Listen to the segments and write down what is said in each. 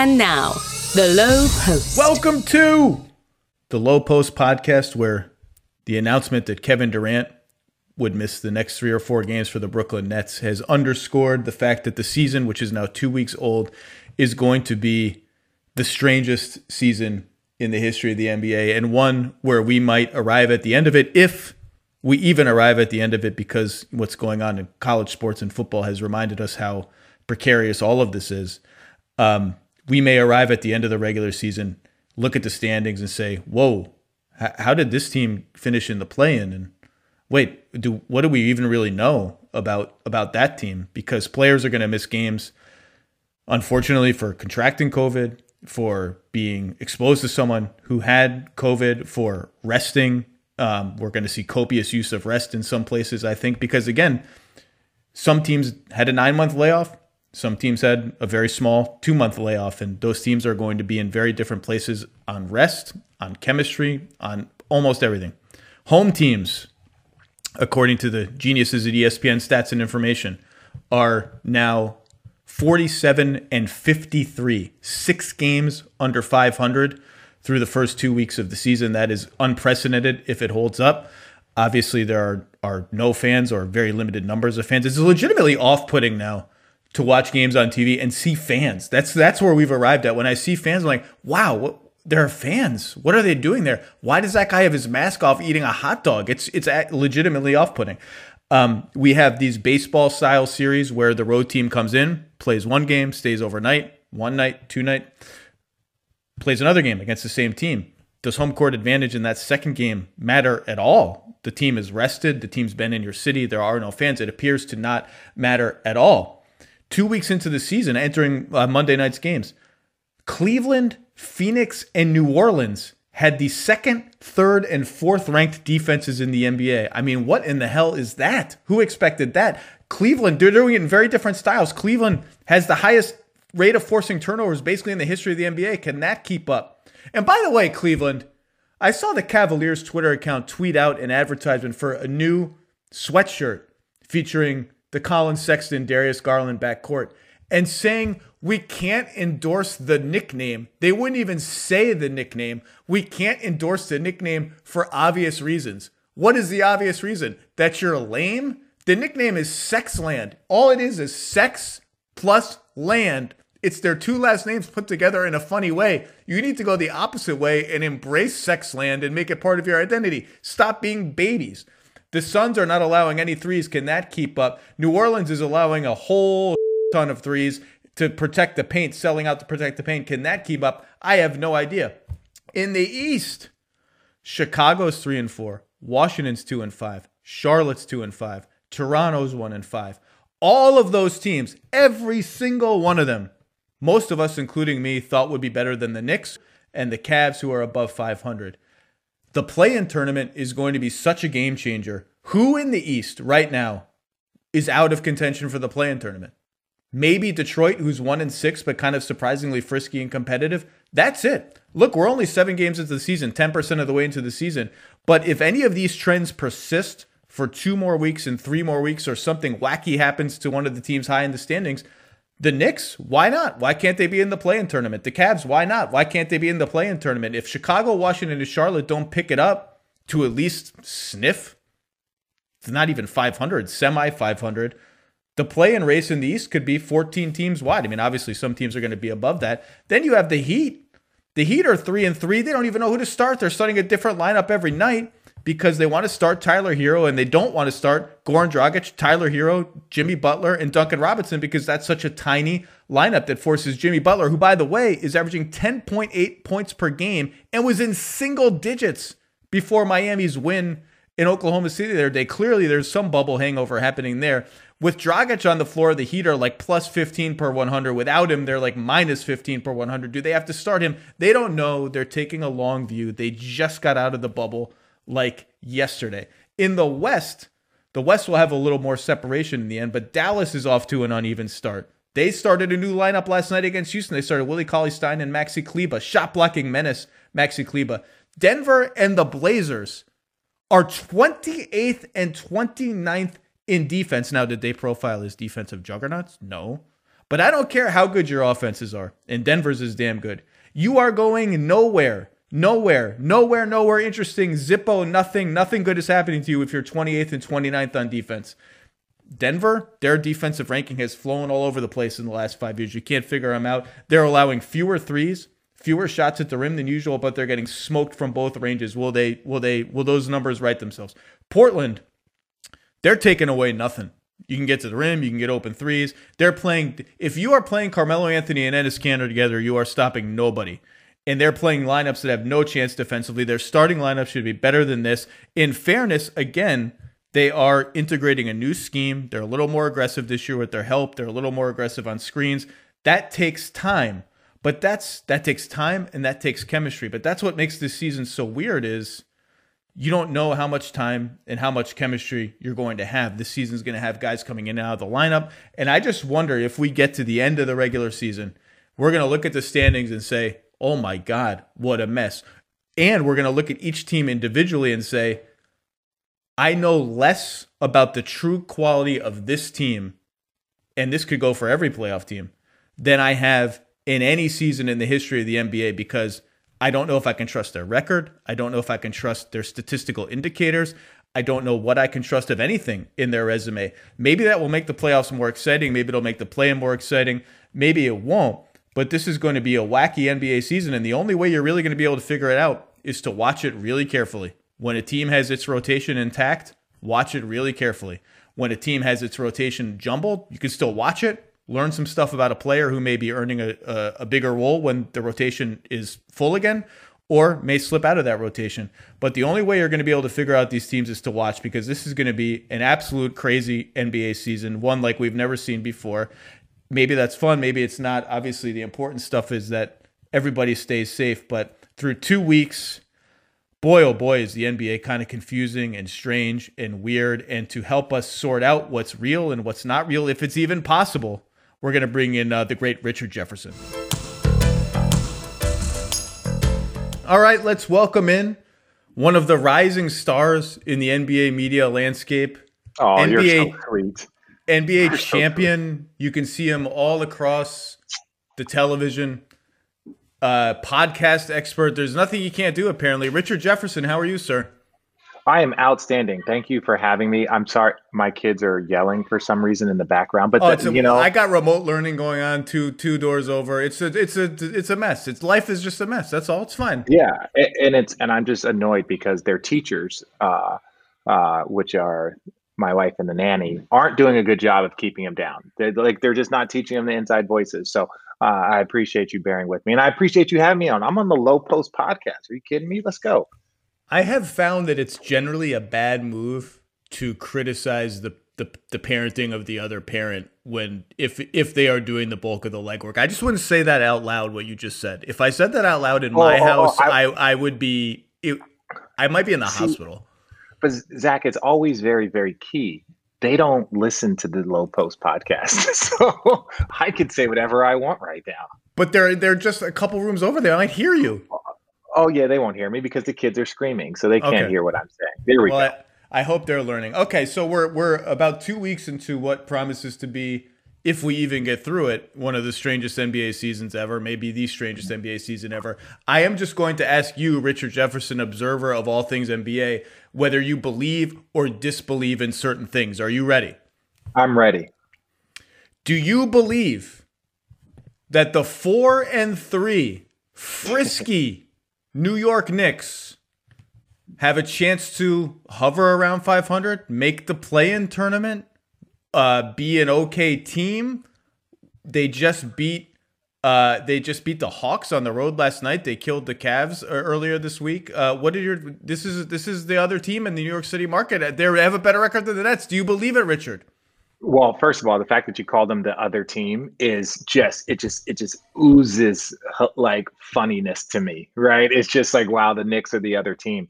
And now, the Low Post. Welcome to the Low Post podcast, where the announcement that Kevin Durant would miss the next three or four games for the Brooklyn Nets has underscored the fact that the season, which is now two weeks old, is going to be the strangest season in the history of the NBA and one where we might arrive at the end of it if we even arrive at the end of it because what's going on in college sports and football has reminded us how precarious all of this is. Um, we may arrive at the end of the regular season, look at the standings, and say, "Whoa, h- how did this team finish in the play-in?" And wait, do what do we even really know about about that team? Because players are going to miss games, unfortunately, for contracting COVID, for being exposed to someone who had COVID, for resting. Um, we're going to see copious use of rest in some places, I think, because again, some teams had a nine month layoff. Some teams had a very small two month layoff, and those teams are going to be in very different places on rest, on chemistry, on almost everything. Home teams, according to the geniuses at ESPN Stats and Information, are now 47 and 53, six games under 500 through the first two weeks of the season. That is unprecedented if it holds up. Obviously, there are, are no fans or very limited numbers of fans. It's legitimately off putting now to watch games on TV and see fans. That's that's where we've arrived at. When I see fans, I'm like, wow, what, there are fans. What are they doing there? Why does that guy have his mask off eating a hot dog? It's it's legitimately off putting. Um, we have these baseball style series where the road team comes in, plays one game, stays overnight, one night, two night, plays another game against the same team. Does home court advantage in that second game matter at all? The team is rested. The team's been in your city. There are no fans. It appears to not matter at all two weeks into the season, entering uh, Monday night's games, Cleveland, Phoenix, and New Orleans had the second, third, and fourth ranked defenses in the NBA. I mean, what in the hell is that? Who expected that? Cleveland, they're doing it in very different styles. Cleveland has the highest rate of forcing turnovers basically in the history of the NBA. Can that keep up? And by the way, Cleveland, I saw the Cavaliers Twitter account tweet out an advertisement for a new sweatshirt featuring the Collin Sexton Darius Garland backcourt and saying we can't endorse the nickname. They wouldn't even say the nickname. We can't endorse the nickname for obvious reasons. What is the obvious reason? That you're lame? The nickname is Sexland. All it is is sex plus land. It's their two last names put together in a funny way. You need to go the opposite way and embrace Sexland and make it part of your identity. Stop being babies. The Suns are not allowing any threes. Can that keep up? New Orleans is allowing a whole ton of threes to protect the paint, selling out to protect the paint. Can that keep up? I have no idea. In the East, Chicago's 3 and 4, Washington's 2 and 5, Charlotte's 2 and 5, Toronto's 1 and 5. All of those teams, every single one of them, most of us including me thought would be better than the Knicks and the Cavs who are above 500 the play in tournament is going to be such a game changer. Who in the East right now is out of contention for the play in tournament? Maybe Detroit, who's one and six, but kind of surprisingly frisky and competitive. That's it. Look, we're only seven games into the season, 10% of the way into the season. But if any of these trends persist for two more weeks and three more weeks, or something wacky happens to one of the teams high in the standings, the Knicks, why not? Why can't they be in the play-in tournament? The Cavs, why not? Why can't they be in the play-in tournament? If Chicago, Washington, and Charlotte don't pick it up to at least sniff, it's not even 500, semi 500. The play-in race in the East could be 14 teams wide. I mean, obviously some teams are going to be above that. Then you have the Heat. The Heat are three and three. They don't even know who to start. They're starting a different lineup every night because they want to start Tyler Herro and they don't want to start Goran Dragic, Tyler Herro, Jimmy Butler, and Duncan Robinson because that's such a tiny lineup that forces Jimmy Butler, who, by the way, is averaging 10.8 points per game and was in single digits before Miami's win in Oklahoma City the other day. Clearly, there's some bubble hangover happening there. With Dragic on the floor, the Heat are like plus 15 per 100. Without him, they're like minus 15 per 100. Do they have to start him? They don't know. They're taking a long view. They just got out of the bubble like yesterday. In the West, the West will have a little more separation in the end, but Dallas is off to an uneven start. They started a new lineup last night against Houston. They started Willie Cauley Stein and Maxi Kleber, shot blocking menace, Maxi Kleber. Denver and the Blazers are 28th and 29th in defense. Now, did they profile as defensive juggernauts? No. But I don't care how good your offenses are, and Denver's is damn good. You are going nowhere, nowhere, nowhere, nowhere interesting. Zippo, nothing, nothing good is happening to you if you're 28th and 29th on defense. Denver, their defensive ranking has flown all over the place in the last five years. You can't figure them out. They're allowing fewer threes, fewer shots at the rim than usual, but they're getting smoked from both ranges. Will they? Will they? Will those numbers right themselves? Portland, they're taking away nothing. You can get to the rim, you can get open threes. They're playing. If you are playing Carmelo Anthony and Enes Kanter together, you are stopping nobody. And they're playing lineups that have no chance defensively. Their starting lineup should be better than this. In fairness, again, they are integrating a new scheme. They're a little more aggressive this year with their help. They're a little more aggressive on screens. That takes time. But that's that takes time and that takes chemistry. But that's what makes this season so weird is you don't know how much time and how much chemistry you're going to have. This season's going to have guys coming in and out of the lineup. And I just wonder if we get to the end of the regular season, we're going to look at the standings and say, oh my God, what a mess. And we're going to look at each team individually and say, I know less about the true quality of this team, and this could go for every playoff team, than I have in any season in the history of the NBA because I don't know if I can trust their record. I don't know if I can trust their statistical indicators. I don't know what I can trust of anything in their resume. Maybe that will make the playoffs more exciting. Maybe it'll make the play more exciting. Maybe it won't. But this is going to be a wacky NBA season. And the only way you're really going to be able to figure it out is to watch it really carefully. When a team has its rotation intact, watch it really carefully. When a team has its rotation jumbled, you can still watch it, learn some stuff about a player who may be earning a, a, a, bigger role when the rotation is full again, or may slip out of that rotation. But the only way you're going to be able to figure out these teams is to watch because this is going to be an absolute crazy NBA season, one like we've never seen before. Maybe that's fun, maybe it's not. Obviously, the important stuff is that everybody stays safe. But through two weeks, boy, oh boy, is the NBA kind of confusing and strange and weird. And to help us sort out what's real and what's not real, if it's even possible, we're going to bring in uh, the great Richard Jefferson. All right, let's welcome in one of the rising stars in the NBA media landscape. Oh, NBA, you're so sweet. NBA you're champion. So you can see him all across the television. Uh, podcast expert. There's nothing you can't do, apparently. Richard Jefferson, how are you, sir? I am outstanding. Thank you for having me. I'm sorry, my kids are yelling for some reason in the background, but oh, the, a, you know, I got remote learning going on two two doors over. It's a it's a it's a mess. It's life is just a mess. That's all. It's fine. Yeah, and it's and I'm just annoyed because their teachers, uh, uh, which are my wife and the nanny, aren't doing a good job of keeping them down. They're like they're just not teaching them the inside voices. So uh, I appreciate you bearing with me, and I appreciate you having me on. I'm on the Low Post podcast. Are you kidding me? Let's go. I have found that it's generally a bad move to criticize the, the the parenting of the other parent when if if they are doing the bulk of the legwork. I just want to say that out loud what you just said. If I said that out loud in my oh, house, oh, I, I, I would be it, I might be in the see, hospital. But Zach, it's always very very key. They don't listen to the Low Post podcast, so I could say whatever I want right now. But they're they're just a couple rooms over there. I might hear you. Oh yeah, they won't hear me because the kids are screaming, so they can't okay. hear what I'm saying. There we well, go. I, I hope they're learning. Okay, so we're we're about two weeks into what promises to be, if we even get through it, one of the strangest NBA seasons ever, maybe the strangest NBA season ever. I am just going to ask you, Richard Jefferson, observer of all things NBA, whether you believe or disbelieve in certain things. Are you ready? I'm ready. Do you believe that the four and three frisky New York Knicks have a chance to hover around 500, make the play-in tournament, uh, be an okay team. They just beat uh, they just beat the Hawks on the road last night. They killed the Cavs uh, earlier this week. Uh, what did your this is this is the other team in the New York City market. They have a better record than the Nets. Do you believe it, Richard? Well, first of all, the fact that you call them the other team is just it just it just oozes like funniness to me, right? It's just like wow, the Knicks are the other team.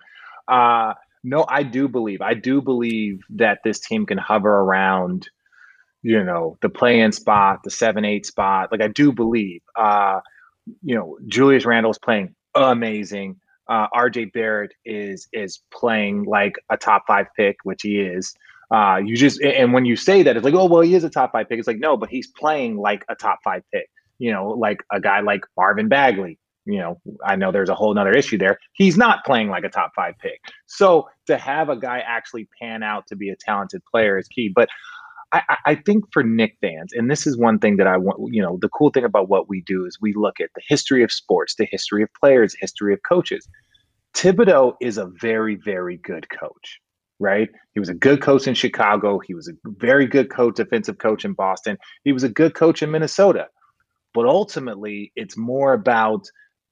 Uh no, I do believe. I do believe that this team can hover around, you know, the play-in spot, the 7-8 spot. Like I do believe. Uh you know, Julius Randle is playing amazing. Uh, RJ Barrett is is playing like a top five pick, which he is. Uh, you just and when you say that, it's like, oh well, he is a top five pick. It's like no, but he's playing like a top five pick. You know, like a guy like Marvin Bagley. You know, I know there's a whole nother issue there. He's not playing like a top five pick. So to have a guy actually pan out to be a talented player is key. But I, I think for Knick fans, and this is one thing that I want, you know, the cool thing about what we do is we look at the history of sports, the history of players, history of coaches. Thibodeau is a very, very good coach right? He was a good coach in Chicago. He was a very good coach, defensive coach in Boston. He was a good coach in Minnesota. But ultimately, it's more about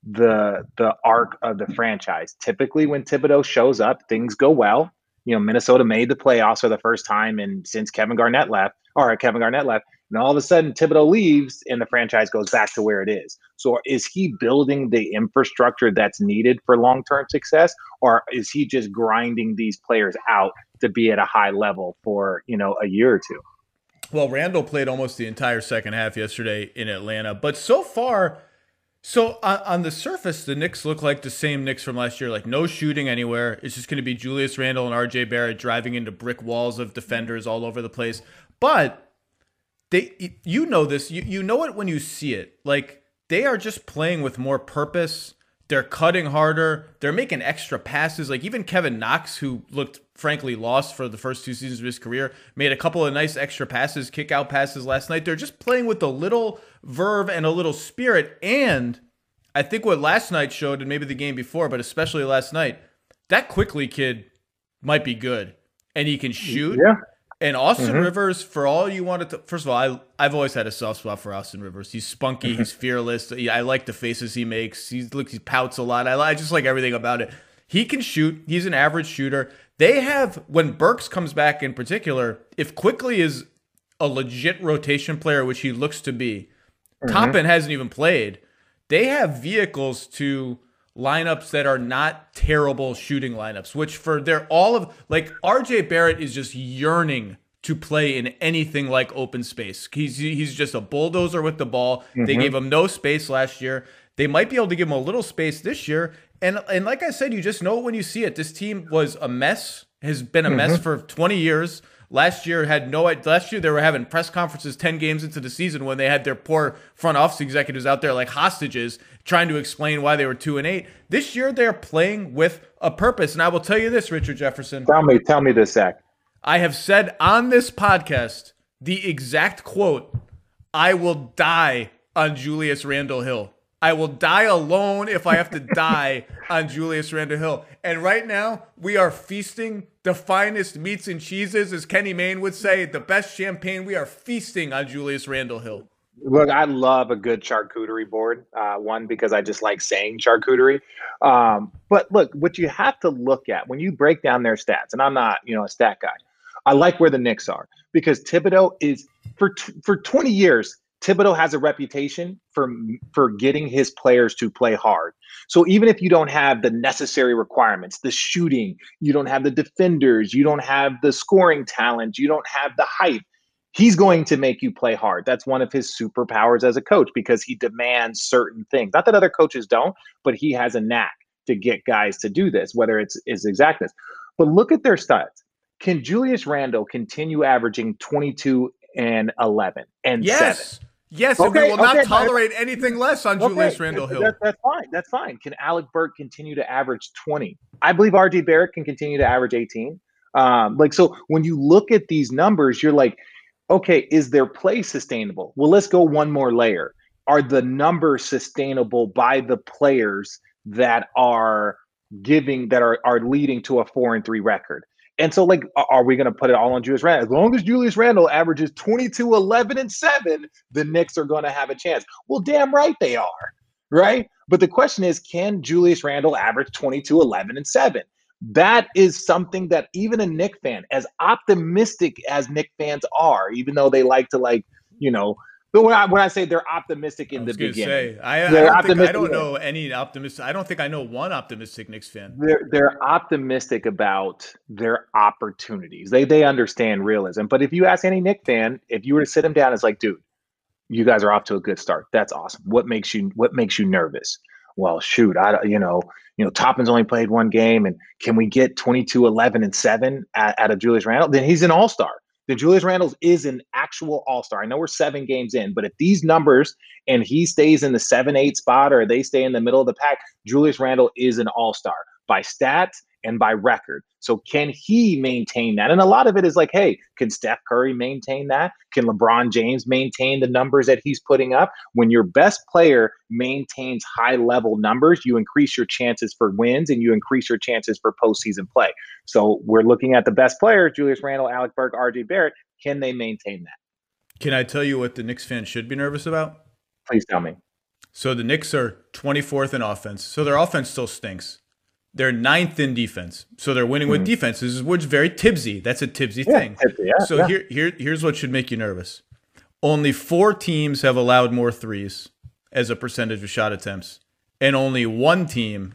the the arc of the franchise. Typically, when Thibodeau shows up, things go well. You know, Minnesota made the playoffs for the first time and since Kevin Garnett left, or Kevin Garnett left, and all of a sudden, Thibodeau leaves and the franchise goes back to where it is. So, is he building the infrastructure that's needed for long term success, or is he just grinding these players out to be at a high level for you know a year or two? Well, Randle played almost the entire second half yesterday in Atlanta, but so far, so on, on, the surface, the Knicks look like the same Knicks from last year. Like no shooting anywhere. It's just going to be Julius Randle and R.J. Barrett driving into brick walls of defenders all over the place. But they you know this you, you know it when you see it like they are just playing with more purpose they're cutting harder. They're making extra passes. Like even kevin knox who looked frankly lost for the first two seasons of his career made a couple of nice extra passes kick out passes last night. They're just playing with a little verve and a little spirit. And i think what last night showed and maybe the game before but especially last night that Quickley kid might be good. And he can shoot. yeah and Austin mm-hmm. Rivers, for all you wanted to, first of all, I I've always had a soft spot for Austin Rivers. He's spunky, mm-hmm. he's fearless. I like the faces he makes. He looks, he pouts a lot. I, I just like everything about it. He can shoot. He's an average shooter. They have when Burks comes back in particular. If Quickley is a legit rotation player, which he looks to be, mm-hmm. Toppin hasn't even played. They have vehicles to lineups that are not terrible shooting lineups, which for their all of like RJ Barrett is just yearning to play in anything like open space. He's he's just a bulldozer with the ball. Mm-hmm. They gave him no space last year. They might be able to give him a little space this year. And and like I said, you just know when you see it. This team was a mess, has been a mm-hmm. mess for 20 years. Last year had no. Last year they were having press conferences ten games into the season when they had their poor front office executives out there like hostages trying to explain why they were two and eight. This year they're playing with a purpose, and I will tell you this, Richard Jefferson. Tell me, tell me this, Zach. I have said on this podcast the exact quote: "I will die on Julius Randle Hill." I will die alone if I have to die on Julius Randle Hill. And right now, we are feasting the finest meats and cheeses, as Kenny Mayne would say, the best champagne. We are feasting on Julius Randle Hill. Look, I love a good charcuterie board. Uh, one because I just like saying charcuterie. Um, but look, what you have to look at when you break down their stats, and I'm not, you know, a stat guy. I like where the Knicks are because Thibodeau is for t- for 20 years Thibodeau has a reputation for for getting his players to play hard. So even if you don't have the necessary requirements, the shooting, you don't have the defenders, you don't have the scoring talent, you don't have the height, he's going to make you play hard. That's one of his superpowers as a coach because he demands certain things. Not that other coaches don't, but he has a knack to get guys to do this, whether it's is exactness. But look at their stats. Can Julius Randle continue averaging 22 and 11 and yes. 7? Yes, okay, and we will not tolerate anything less on okay, Julius Randle Hill. That, that's fine. That's fine. Can Alec Burks continue to average 20? I believe RJ Barrett can continue to average 18. Um, like so when you look at these numbers, you're like, okay, is their play sustainable? Well, let's go one more layer. Are the numbers sustainable by the players that are giving that are are leading to a four and three record? And so, like, are we going to put it all on Julius Randle? As long as Julius Randle averages 22, 11, and 7, the Knicks are going to have a chance. Well, damn right they are, right? But the question is can Julius Randle average 22, 11, and 7? That is something that even a Knick fan, as optimistic as Knick fans are, even though they like to, like, you know, but when I when I say they're optimistic in the beginning, say, I, I, don't think, I don't know any optimistic. I don't think I know one optimistic Knicks fan. They're they're optimistic about their opportunities. They they understand realism. But if you ask any Knick fan, if you were to sit them down, it's like, dude, you guys are off to a good start. That's awesome. What makes you what makes you nervous? well, shoot, I you know, you know, Toppin's only played one game, and can we get 22, 11, and seven out of Julius Randle? Then he's an all star. Then Julius Randle is an actual all star. I know we're seven games in, but if these numbers and he stays in the seven, eight spot, or they stay in the middle of the pack, Julius Randle is an all star by stats and by record. So can he maintain that? And a lot of it is like, hey, can Steph Curry maintain that? Can LeBron James maintain the numbers that he's putting up? When your best player maintains high level numbers, you increase your chances for wins and you increase your chances for postseason play. So we're looking at the best players, Julius Randle, Alec Burks, RJ Barrett. Can they maintain that? Can I tell you what the Knicks fans should be nervous about? Please tell me. So the Knicks are 24th in offense. So their offense still stinks. They're ninth in defense, so they're winning with mm-hmm. defenses, which is very tipsy. That's a tipsy yeah, thing. Tibbsy, yeah, so yeah. here, here, here's what should make you nervous. Only four teams have allowed more threes as a percentage of shot attempts, and only one team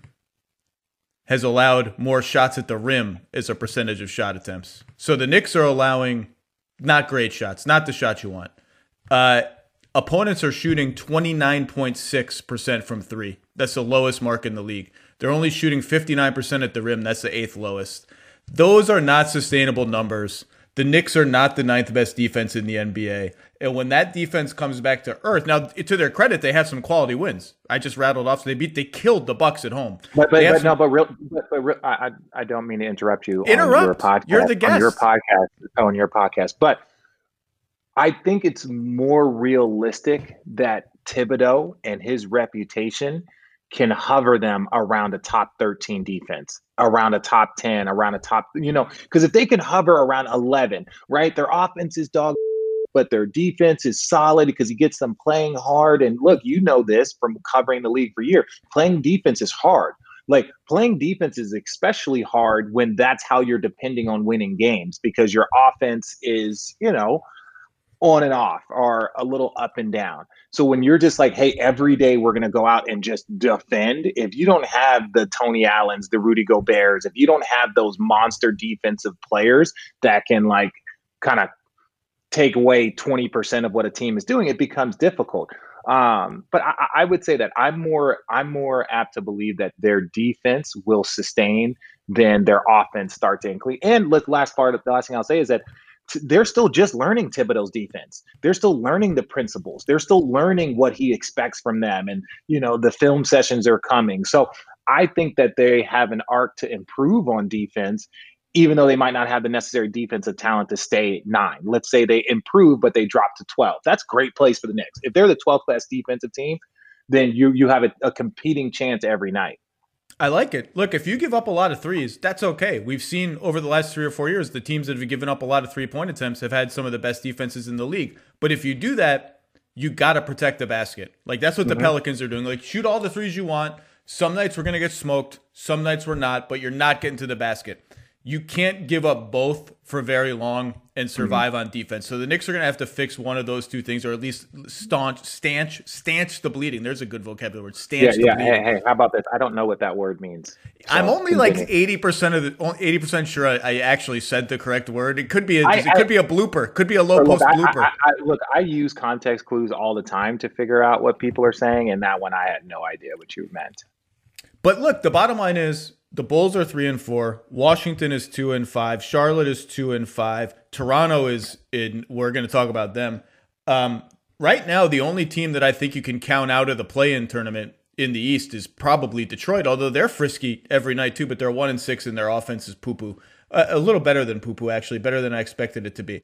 has allowed more shots at the rim as a percentage of shot attempts. So the Knicks are allowing not great shots, not the shots you want. Uh, opponents are shooting 29.6% from three. That's the lowest mark in the league. They're only shooting 59% at the rim. That's the eighth lowest. Those are not sustainable numbers. The Knicks are not the ninth best defense in the NBA. And when that defense comes back to earth, now to their credit, they have some quality wins. I just rattled off. So they beat, they killed the Bucks at home. But, but, but some, no, but real, but, but real, I, I don't mean to interrupt you. Interrupt. On your podcast, You're the guest. On your podcast. On your podcast, but I think it's more realistic that Thibodeau and his reputation can hover them around a top 13 defense, around a top 10, around a top, you know, because if they can hover around 11, right, their offense is dog, but their defense is solid because he gets them playing hard. And look, you know this from covering the league for a year Playing defense is hard. Like playing defense is especially hard when that's how you're depending on winning games because your offense is, you know, on and off or a little up and down. So when you're just like, hey, every day we're going to go out and just defend, if you don't have the Tony Allens, the Rudy Goberts, if you don't have those monster defensive players that can like kind of take away 20% of what a team is doing, it becomes difficult. Um, but I, I would say that I'm more I'm more apt to believe that their defense will sustain than their offense start to increase. And look, last part of the last thing I'll say is that they're still just learning Thibodeau's defense. They're still learning the principles. They're still learning what he expects from them. And, you know, the film sessions are coming. So I think that they have an arc to improve on defense, even though they might not have the necessary defensive talent to stay nine. Let's say they improve, but they drop to 12. That's great place for the Knicks. If they're the 12th best defensive team, then you you have a, a competing chance every night. I like it. Look, if you give up a lot of threes, that's okay. We've seen over the last three or four years, the teams that have given up a lot of three point attempts have had some of the best defenses in the league. But if you do that, you got to protect the basket. Like that's what mm-hmm. the Pelicans are doing. Like shoot all the threes you want. Some nights we're going to get smoked, some nights we're not, but you're not getting to the basket you can't give up both for very long and mm-hmm. survive mm-hmm. on defense. So the Knicks are going to have to fix one of those two things, or at least staunch, stanch, stanch the bleeding. There's a good vocabulary word. Stanch yeah, yeah. Bleeding. Hey, hey, how about this? I don't know what that word means. So I'm only like eighty percent of the eighty percent sure I, I, actually said the correct word. It could be a, I, it could be a blooper. Could be a low look, post blooper. I, look, I use context clues all the time to figure out what people are saying, and that one I had no idea what you meant. But look, the bottom line is the Bulls are three and four. Washington is two and five. Charlotte is two and five. Toronto is in. We're going to talk about them. Um, right now, the only team that I think you can count out of the play-in tournament in the East is probably Detroit. Although they're frisky every night too, but they're one and six, and their offense is poo poo. a little better than poo poo, actually, better than I expected it to be.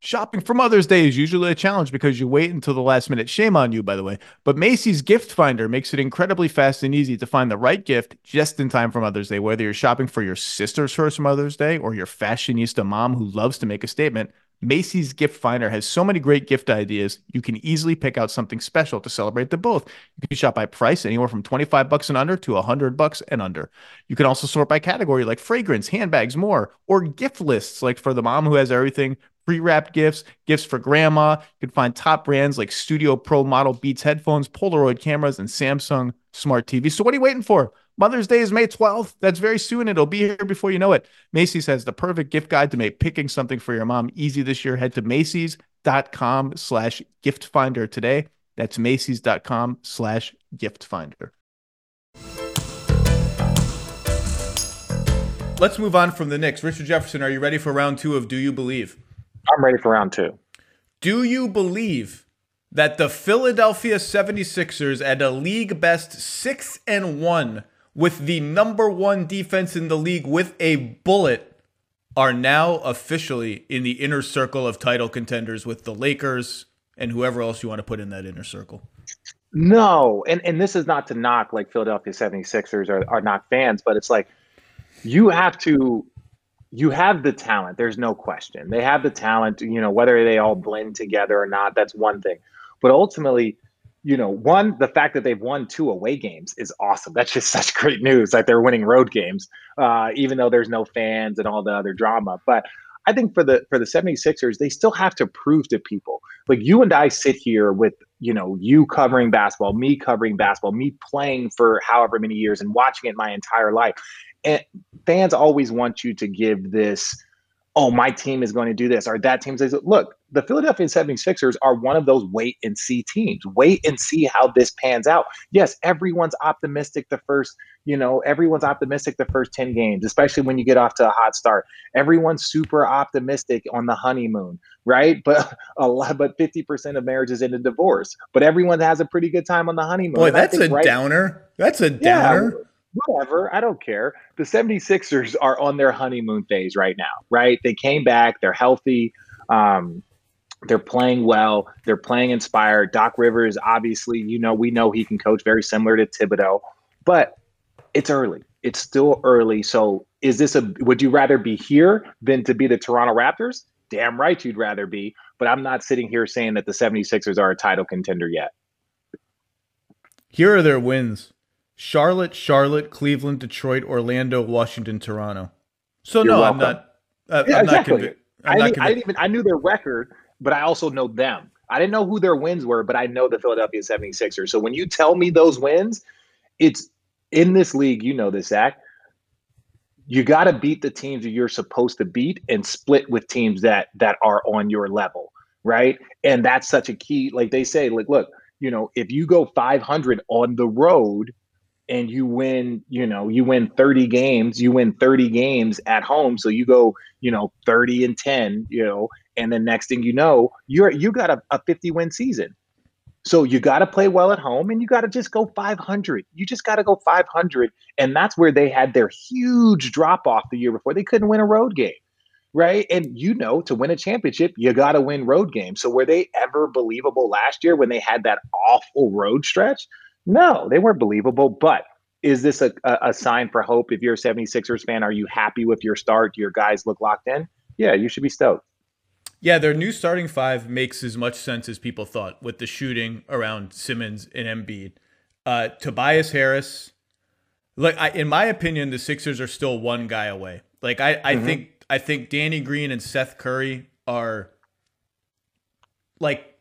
Shopping for Mother's Day is usually a challenge because you wait until the last minute. Shame on you, by the way. But Macy's Gift Finder makes it incredibly fast and easy to find the right gift just in time for Mother's Day. Whether you're shopping for your sister's first Mother's Day or your fashionista mom who loves to make a statement, Macy's Gift Finder has so many great gift ideas. You can easily pick out something special to celebrate them both. You can shop by price, anywhere from 25 bucks and under to 100 bucks and under. You can also sort by category like fragrance, handbags, more, or gift lists like for the mom who has everything pre-wrapped gifts, gifts for grandma. You can find top brands like Studio Pro model Beats headphones, Polaroid cameras, and Samsung smart TVs. So what are you waiting for? Mother's Day is May 12th. That's very soon. It'll be here before you know it. Macy's has the perfect gift guide to make picking something for your mom easy this year. Head to Macy's.com slash gift finder today. That's Macy's.com slash gift finder. Let's move on from the Knicks. Richard Jefferson, are you ready for round two of Do You Believe? I'm ready for round two. Do you believe that the Philadelphia 76ers at a league best 6 and 1 with the number 1 defense in the league with a bullet are now officially in the inner circle of title contenders with the Lakers and whoever else you want to put in that inner circle. No, and and this is not to knock like Philadelphia 76ers are, are not fans, but it's like you have to you have the talent. There's no question. They have the talent, you know, whether they all blend together or not, that's one thing. But ultimately, you know, one, the fact that they've won two away games is awesome. That's just such great news. Like they're winning road games, uh, even though there's no fans and all the other drama. But I think for the for the 76ers, they still have to prove to people. Like you and I sit here with, you know, you covering basketball, me covering basketball, me playing for however many years and watching it my entire life. And fans always want you to give this oh, my team is going to do this or that team says, look, the Philadelphia 76ers are one of those wait and see teams. Wait and see how this pans out. Yes, everyone's optimistic the first, you know, everyone's optimistic the first 10 games, especially when you get off to a hot start. Everyone's super optimistic on the honeymoon, right? But a lot but 50% of marriages end in divorce. But everyone has a pretty good time on the honeymoon. Boy, that's a right, downer. That's a downer. Yeah, whatever. I don't care. The 76ers are on their honeymoon phase right now, right? They came back, they're healthy. Um, they're playing well. They're playing inspired. Doc Rivers, obviously, you know, we know he can coach very similar to Thibodeau, but it's early. It's still early. So, is this a would you rather be here than to be the Toronto Raptors? Damn right you'd rather be. But I'm not sitting here saying that the 76ers are a title contender yet. Here are their wins Charlotte, Charlotte, Cleveland, Detroit, Orlando, Washington, Toronto. So You're no, welcome. I'm not. Uh, yeah, I'm exactly. not, convi- I'm I, not convi- I didn't even I knew their record, but I also know them. I didn't know who their wins were, but I know the Philadelphia 76ers. So when you tell me those wins, it's in this league, you know this, Zach. You got to beat the teams that you're supposed to beat and split with teams that that are on your level, right? And that's such a key. Like they say, like, look, you know, if you go 500 on the road, and you win, you know, you win 30 games, you win 30 games at home. So you go, you know, 30 and 10, you know, and then next thing you know, you're you got a, a 50 win season. So you got to play well at home and you got to just go 500. You just got to go 500. And that's where they had their huge drop off the year before. They couldn't win a road game. Right. And you know, to win a championship, you got to win road games. So were they ever believable last year when they had that awful road stretch? No, they weren't believable. But is this a, a sign for hope? If you're a 76ers fan, are you happy with your start? Do your guys look locked in? Yeah, you should be stoked. Yeah, their new starting five makes as much sense as people thought with the shooting around Simmons and Embiid. Uh, Tobias Harris, like I, in my opinion, the Sixers are still one guy away. Like I, I mm-hmm. think I think Danny Green and Seth Curry are like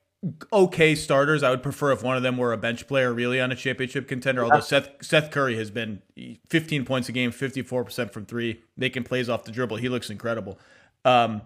okay starters. I would prefer if one of them were a bench player, really on a championship contender. Although Seth Seth Curry has been 15 points a game, 54 percent from three, making plays off the dribble. He looks incredible. Um,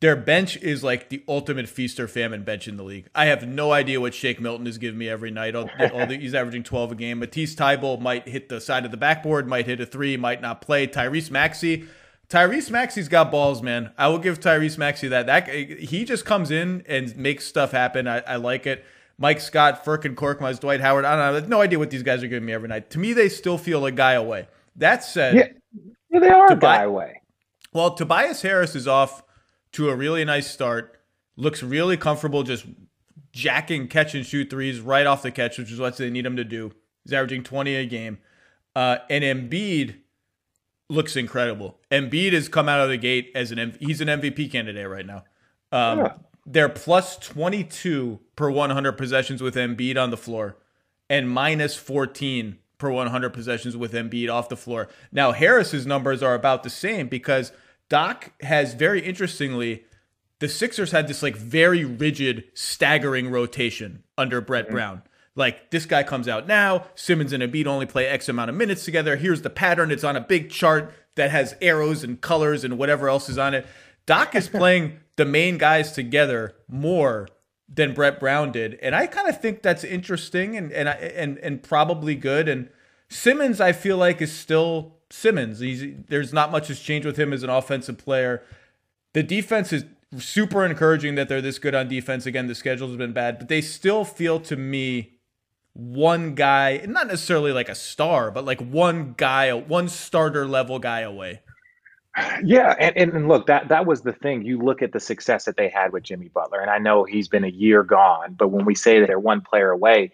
their bench is like the ultimate feast or famine bench in the league. I have no idea what Shake Milton is giving me every night. All, all the, he's averaging 12 a game. Matisse Thybulle might hit the side of the backboard, might hit a three, might not play. Tyrese Maxey Tyrese Maxey's got balls, man. I will give Tyrese Maxey that. That he just comes in and makes stuff happen. I, I like it. Mike Scott, Furkan Korkmaz, Dwight Howard. I don't know. I have no idea what these guys are giving me every night. To me, they still feel a guy away. That said, yeah, yeah they are a guy away. Well, Tobias Harris is off to a really nice start. Looks really comfortable just jacking catch and shoot threes right off the catch, which is what they need him to do. He's averaging 20 a game. Uh, and Embiid looks incredible. Embiid has come out of the gate as an he's an MVP candidate right now. Um, yeah. They're plus 22 per 100 possessions with Embiid on the floor and minus 14 per 100 possessions with Embiid off the floor. Now, Harris's numbers are about the same because Doc has very interestingly, the Sixers had this like very rigid, staggering rotation under Brett mm-hmm. Brown. Like this guy comes out now, Simmons and Embiid only play X amount of minutes together. Here's the pattern. It's on a big chart that has arrows and colors and whatever else is on it. Doc is playing the main guys together more than Brett Brown did, and I kind of think that's interesting and and and and probably good. And Simmons, I feel like, is still Simmons. He's there's not much has changed with him as an offensive player. The defense is super encouraging that they're this good on defense. Again, the schedule has been bad, but they still feel to me one guy, not necessarily like a star, but like one guy, one starter level guy away. Yeah, and, and look, that that was the thing. You look at the success that they had with Jimmy Butler, and I know he's been a year gone, but when we say that they're one player away,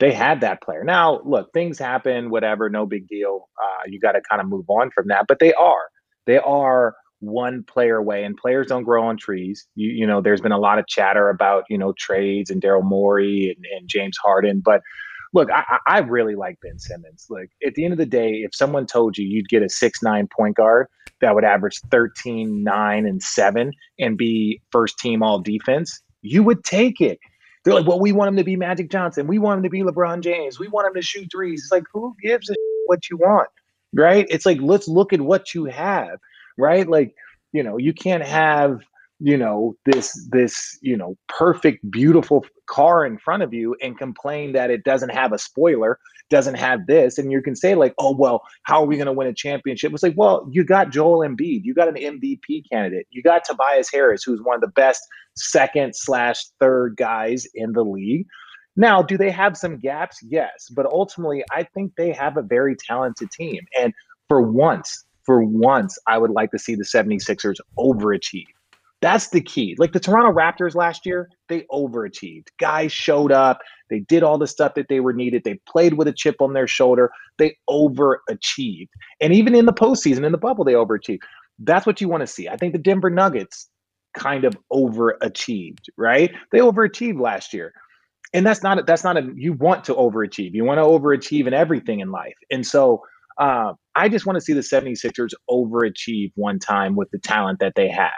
they had that player. Now, look, things happen, whatever, no big deal. Uh, you got to kind of move on from that, but they are. They are one player away, and players don't grow on trees. You, you know, there's been a lot of chatter about you know trades and Daryl Morey and, and James Harden, but look, I, I really like Ben Simmons. Like at the end of the day, if someone told you you'd get a six nine point guard that would average 13, 9, and 7 and be first team all defense, you would take it. They're like, well, we want him to be Magic Johnson. We want him to be LeBron James. We want him to shoot threes. It's like, who gives a what you want? Right? It's like, let's look at what you have. Right? Like, you know, you can't have you know this this you know perfect beautiful car in front of you and complain that it doesn't have a spoiler doesn't have this and you can say like oh well how are we going to win a championship? It's like well you got joel embiid you got an mvp candidate you got tobias harris who's one of the best second slash third guys in the league. Now do they have some gaps? Yes but ultimately i think they have a very talented team and for once for once i would like to see the 76ers overachieve that's the key. Like the Toronto Raptors last year, they overachieved. Guys showed up. They did all the stuff that they were needed. They played with a chip on their shoulder. They overachieved. And even in the postseason, in the bubble, they overachieved. That's what you want to see. I think the Denver Nuggets kind of overachieved, right? They overachieved last year. And that's not that's not a you want to overachieve. You want to overachieve in everything in life. And so uh, I just want to see the 76ers overachieve one time with the talent that they have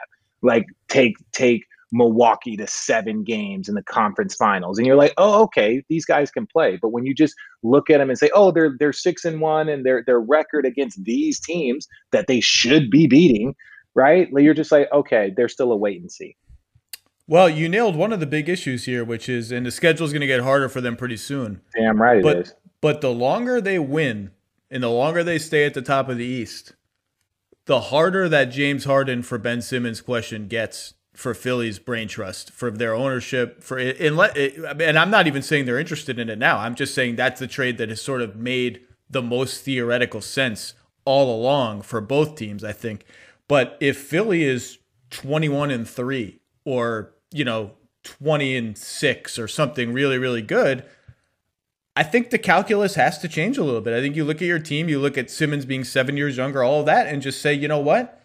like take take Milwaukee to seven games in the conference finals, and you're like, oh, okay, these guys can play. But when you just look at them and say, oh, they're they're six and one, and their their record against these teams that they should be beating, right? You're just like, okay, they're still a wait and see. Well, you nailed one of the big issues here, which is, and the schedule is going to get harder for them pretty soon. Damn right but, it is. But the longer they win, and the longer they stay at the top of the East, the harder that James Harden for Ben Simmons question gets for Philly's brain trust, for their ownership, for it, and I'm not even saying they're interested in it now. I'm just saying that's the trade that has sort of made the most theoretical sense all along for both teams, I think. But if Philly is 21 and 3 or, you know, 20 and 6 or something really really good, I think the calculus has to change a little bit. I think you look at your team, you look at Simmons being seven years younger, all of that, and just say, you know what?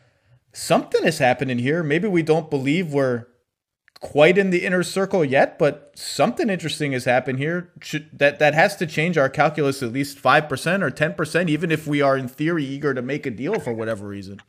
Something is happening here. Maybe we don't believe we're quite in the inner circle yet, but something interesting has happened here. Should, that that has to change our calculus at least five percent or ten percent, even if we are in theory eager to make a deal for whatever reason.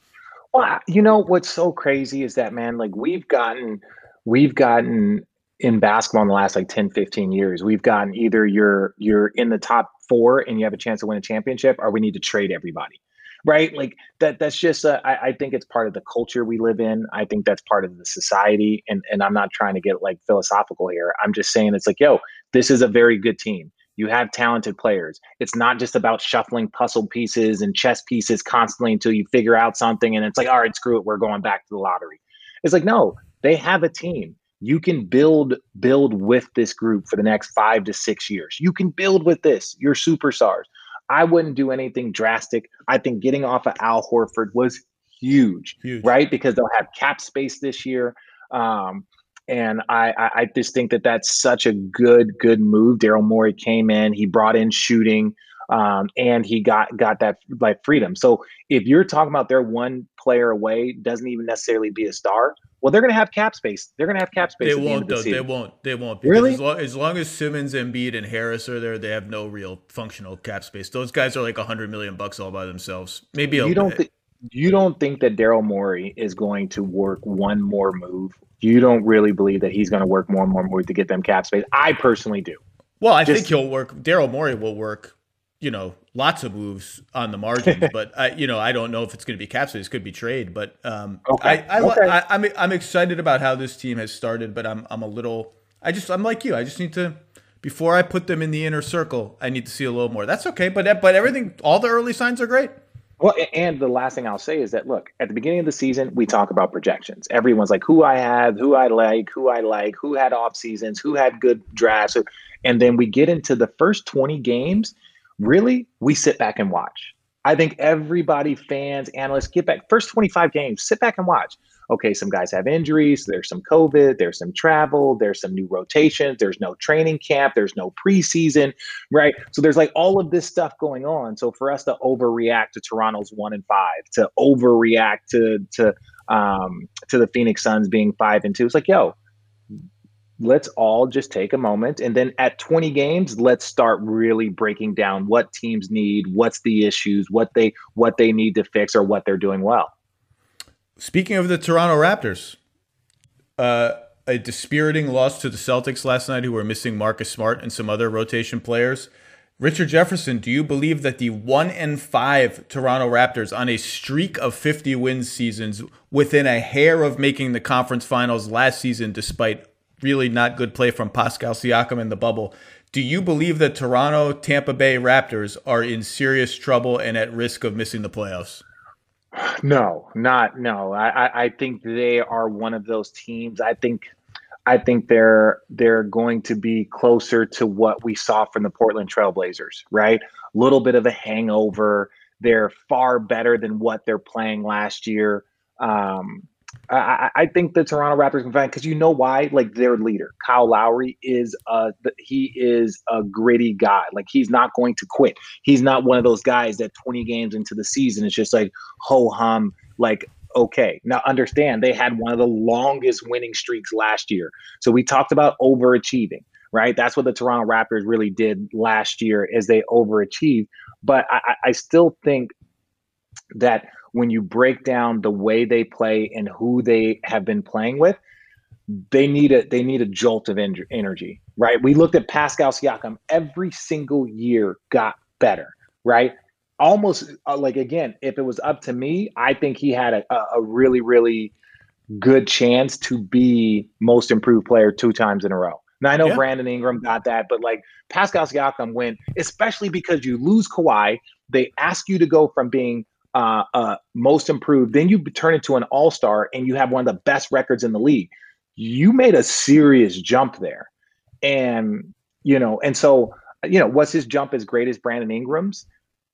Well, you know what's so crazy is that man, like we've gotten, we've gotten in basketball in the last like 10 15 years we've gotten either you're you're in the top four and you have a chance to win a championship or we need to trade everybody right? Like that that's just uh, I, I think it's part of the culture we live in. I think that's part of the society and and i'm not trying to get like philosophical here. I'm just saying it's like yo this is a very good team. You have talented players. It's not just about shuffling puzzle pieces and chess pieces constantly until you figure out something and it's like all right screw it we're going back to the lottery. It's like no they have a team you can build build with this group for the next five to six years. You can build with this. You're superstars. I wouldn't do anything drastic. I think getting off of Al Horford was huge, huge. right? Because they'll have cap space this year. Um, and I, I just think that that's such a good, good move. Daryl Morey came in, he brought in shooting, um, and he got got that like freedom. So if you're talking about they're one player away, doesn't even necessarily be a star. Well, they're going to have cap space. They're going to have cap space. They won't, the though. They won't. They won't. Really? As long, as long, as Simmons, Embiid, and Harris are there, they have no real functional cap space. Those guys are like a hundred million bucks all by themselves. Maybe you don't. Th- you don't think that Daryl Morey is going to work one more move? You don't really believe that he's going to work more and more move to get them cap space? I personally do. Well, I Just, think he'll work. Daryl Morey will work you know, lots of moves on the margins, but I, you know, I don't know if it's going to be cap space. Could be trade, but um, okay. I, I, okay. I, I'm I'm excited about how this team has started, but I'm I'm a little. I just I'm like you. I just need to before I put them in the inner circle. I need to see a little more. That's okay, but but everything, all the early signs are great. Well, and the last thing I'll say is that look, at the beginning of the season, we talk about projections. Everyone's like, who I have, who I like, who I like, who had off seasons, who had good drafts, and then we get into the first 20 games really, we sit back and watch. I think everybody, fans, analysts, get back first 25 games, sit back and watch. Okay, some guys have injuries, there's some COVID, there's some travel, there's some new rotations, there's no training camp, there's no preseason, right? So there's like all of this stuff going on. So for us to overreact to Toronto's one and five, to overreact to to um to the Phoenix Suns being five and two, it's like, yo, let's all just take a moment. And then at 20 games let's start really breaking down what teams need what's the issues what they what they need to fix or what they're doing well. Speaking of the toronto raptors uh, a dispiriting loss to the celtics last night who were missing marcus smart and some other rotation players. Richard jefferson do you believe that the 1 and 5 toronto raptors on a streak of 50 wins seasons within a hair of making the conference finals last season despite really not good play from Pascal Siakam in the bubble. Do you believe that Toronto Tampa Bay Raptors are in serious trouble and at risk of missing the playoffs? No, not no. I, I think they are one of those teams. I think I think they're they're going to be closer to what we saw from the Portland Trailblazers, right? A little bit of a hangover. They're far better than what they're playing last year. Um, I, I, think the Toronto Raptors can find because you know why? Like their leader, Kyle Lowry, is a he is a gritty guy. Like he's not going to quit. He's not one of those guys that 20 games into the season it's just like ho hum. Like okay, now understand they had one of the longest winning streaks last year. So we talked about overachieving, right? That's what the Toronto Raptors really did last year, is they overachieved. But I, I still think that when you break down the way they play and who they have been playing with, they need a they need a jolt of energy, right? We looked at Pascal Siakam every single year got better, right? Almost uh, like again, if it was up to me, I think he had a, a really really good chance to be most improved player two times in a row. Now I know yeah. Brandon Ingram got that, but like Pascal Siakam went, especially because you lose Kawhi, they ask you to go from being uh, uh, most improved, then you turn into an all star and you have one of the best records in the league. You made a serious jump there. And, you know, and so, you know, was his jump as great as Brandon Ingram's?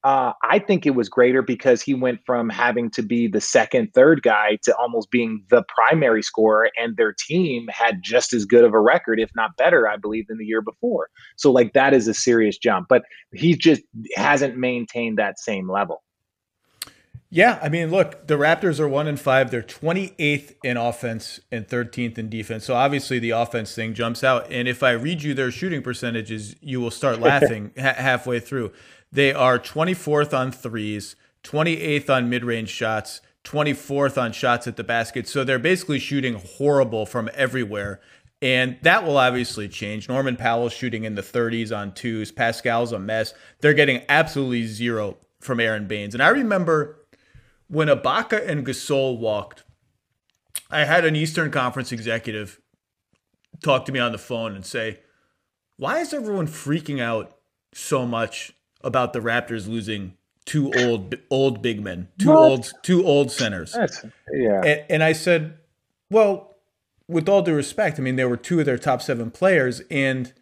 Uh, I think it was greater because he went from having to be the second, third guy to almost being the primary scorer, and their team had just as good of a record, if not better, I believe, than the year before. So, like, that is a serious jump, but he just hasn't maintained that same level. Yeah, I mean, look, the Raptors are one and five. They're 28th in offense and 13th in defense. So obviously, the offense thing jumps out. And if I read you their shooting percentages, you will start laughing ha- halfway through. They are 24th on threes, 28th on mid range shots, 24th on shots at the basket. So they're basically shooting horrible from everywhere. And that will obviously change. Norman Powell's shooting in the 30s on twos. Pascal's a mess. They're getting absolutely zero from Aron Baynes. And I remember when Ibaka and Gasol walked, I had an Eastern Conference executive talk to me on the phone and say, "Why is everyone freaking out so much about the Raptors losing two old old big men, two what? old two old centers?" That's, yeah. And, and I said, "Well, with all due respect, I mean, they were two of their top seven players. And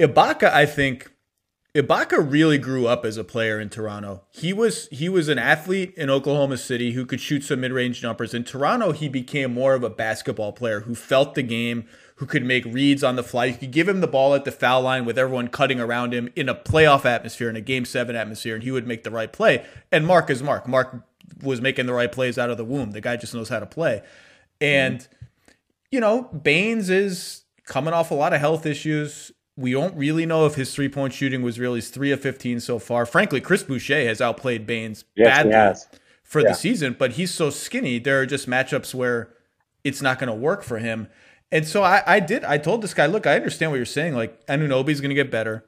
Ibaka, I think, Ibaka really grew up as a player in Toronto. He was he was an athlete in Oklahoma City who could shoot some mid-range jumpers. In Toronto, he became more of a basketball player who felt the game, who could make reads on the fly. You could give him the ball at the foul line with everyone cutting around him in a playoff atmosphere, in a game seven atmosphere, and he would make the right play. And Mark is Mark. Mark was making the right plays out of the womb. The guy just knows how to play. And, mm-hmm. you know, Baynes is coming off a lot of health issues. We don't really know if his three point shooting was really his three of 15 so far. Frankly, Chris Boucher has outplayed Baynes yes, badly for yeah. the season, but he's so skinny. There are just matchups where it's not going to work for him. And so I, I did, I told this guy, look, I understand what you're saying. Like, Anunoby's going to get better.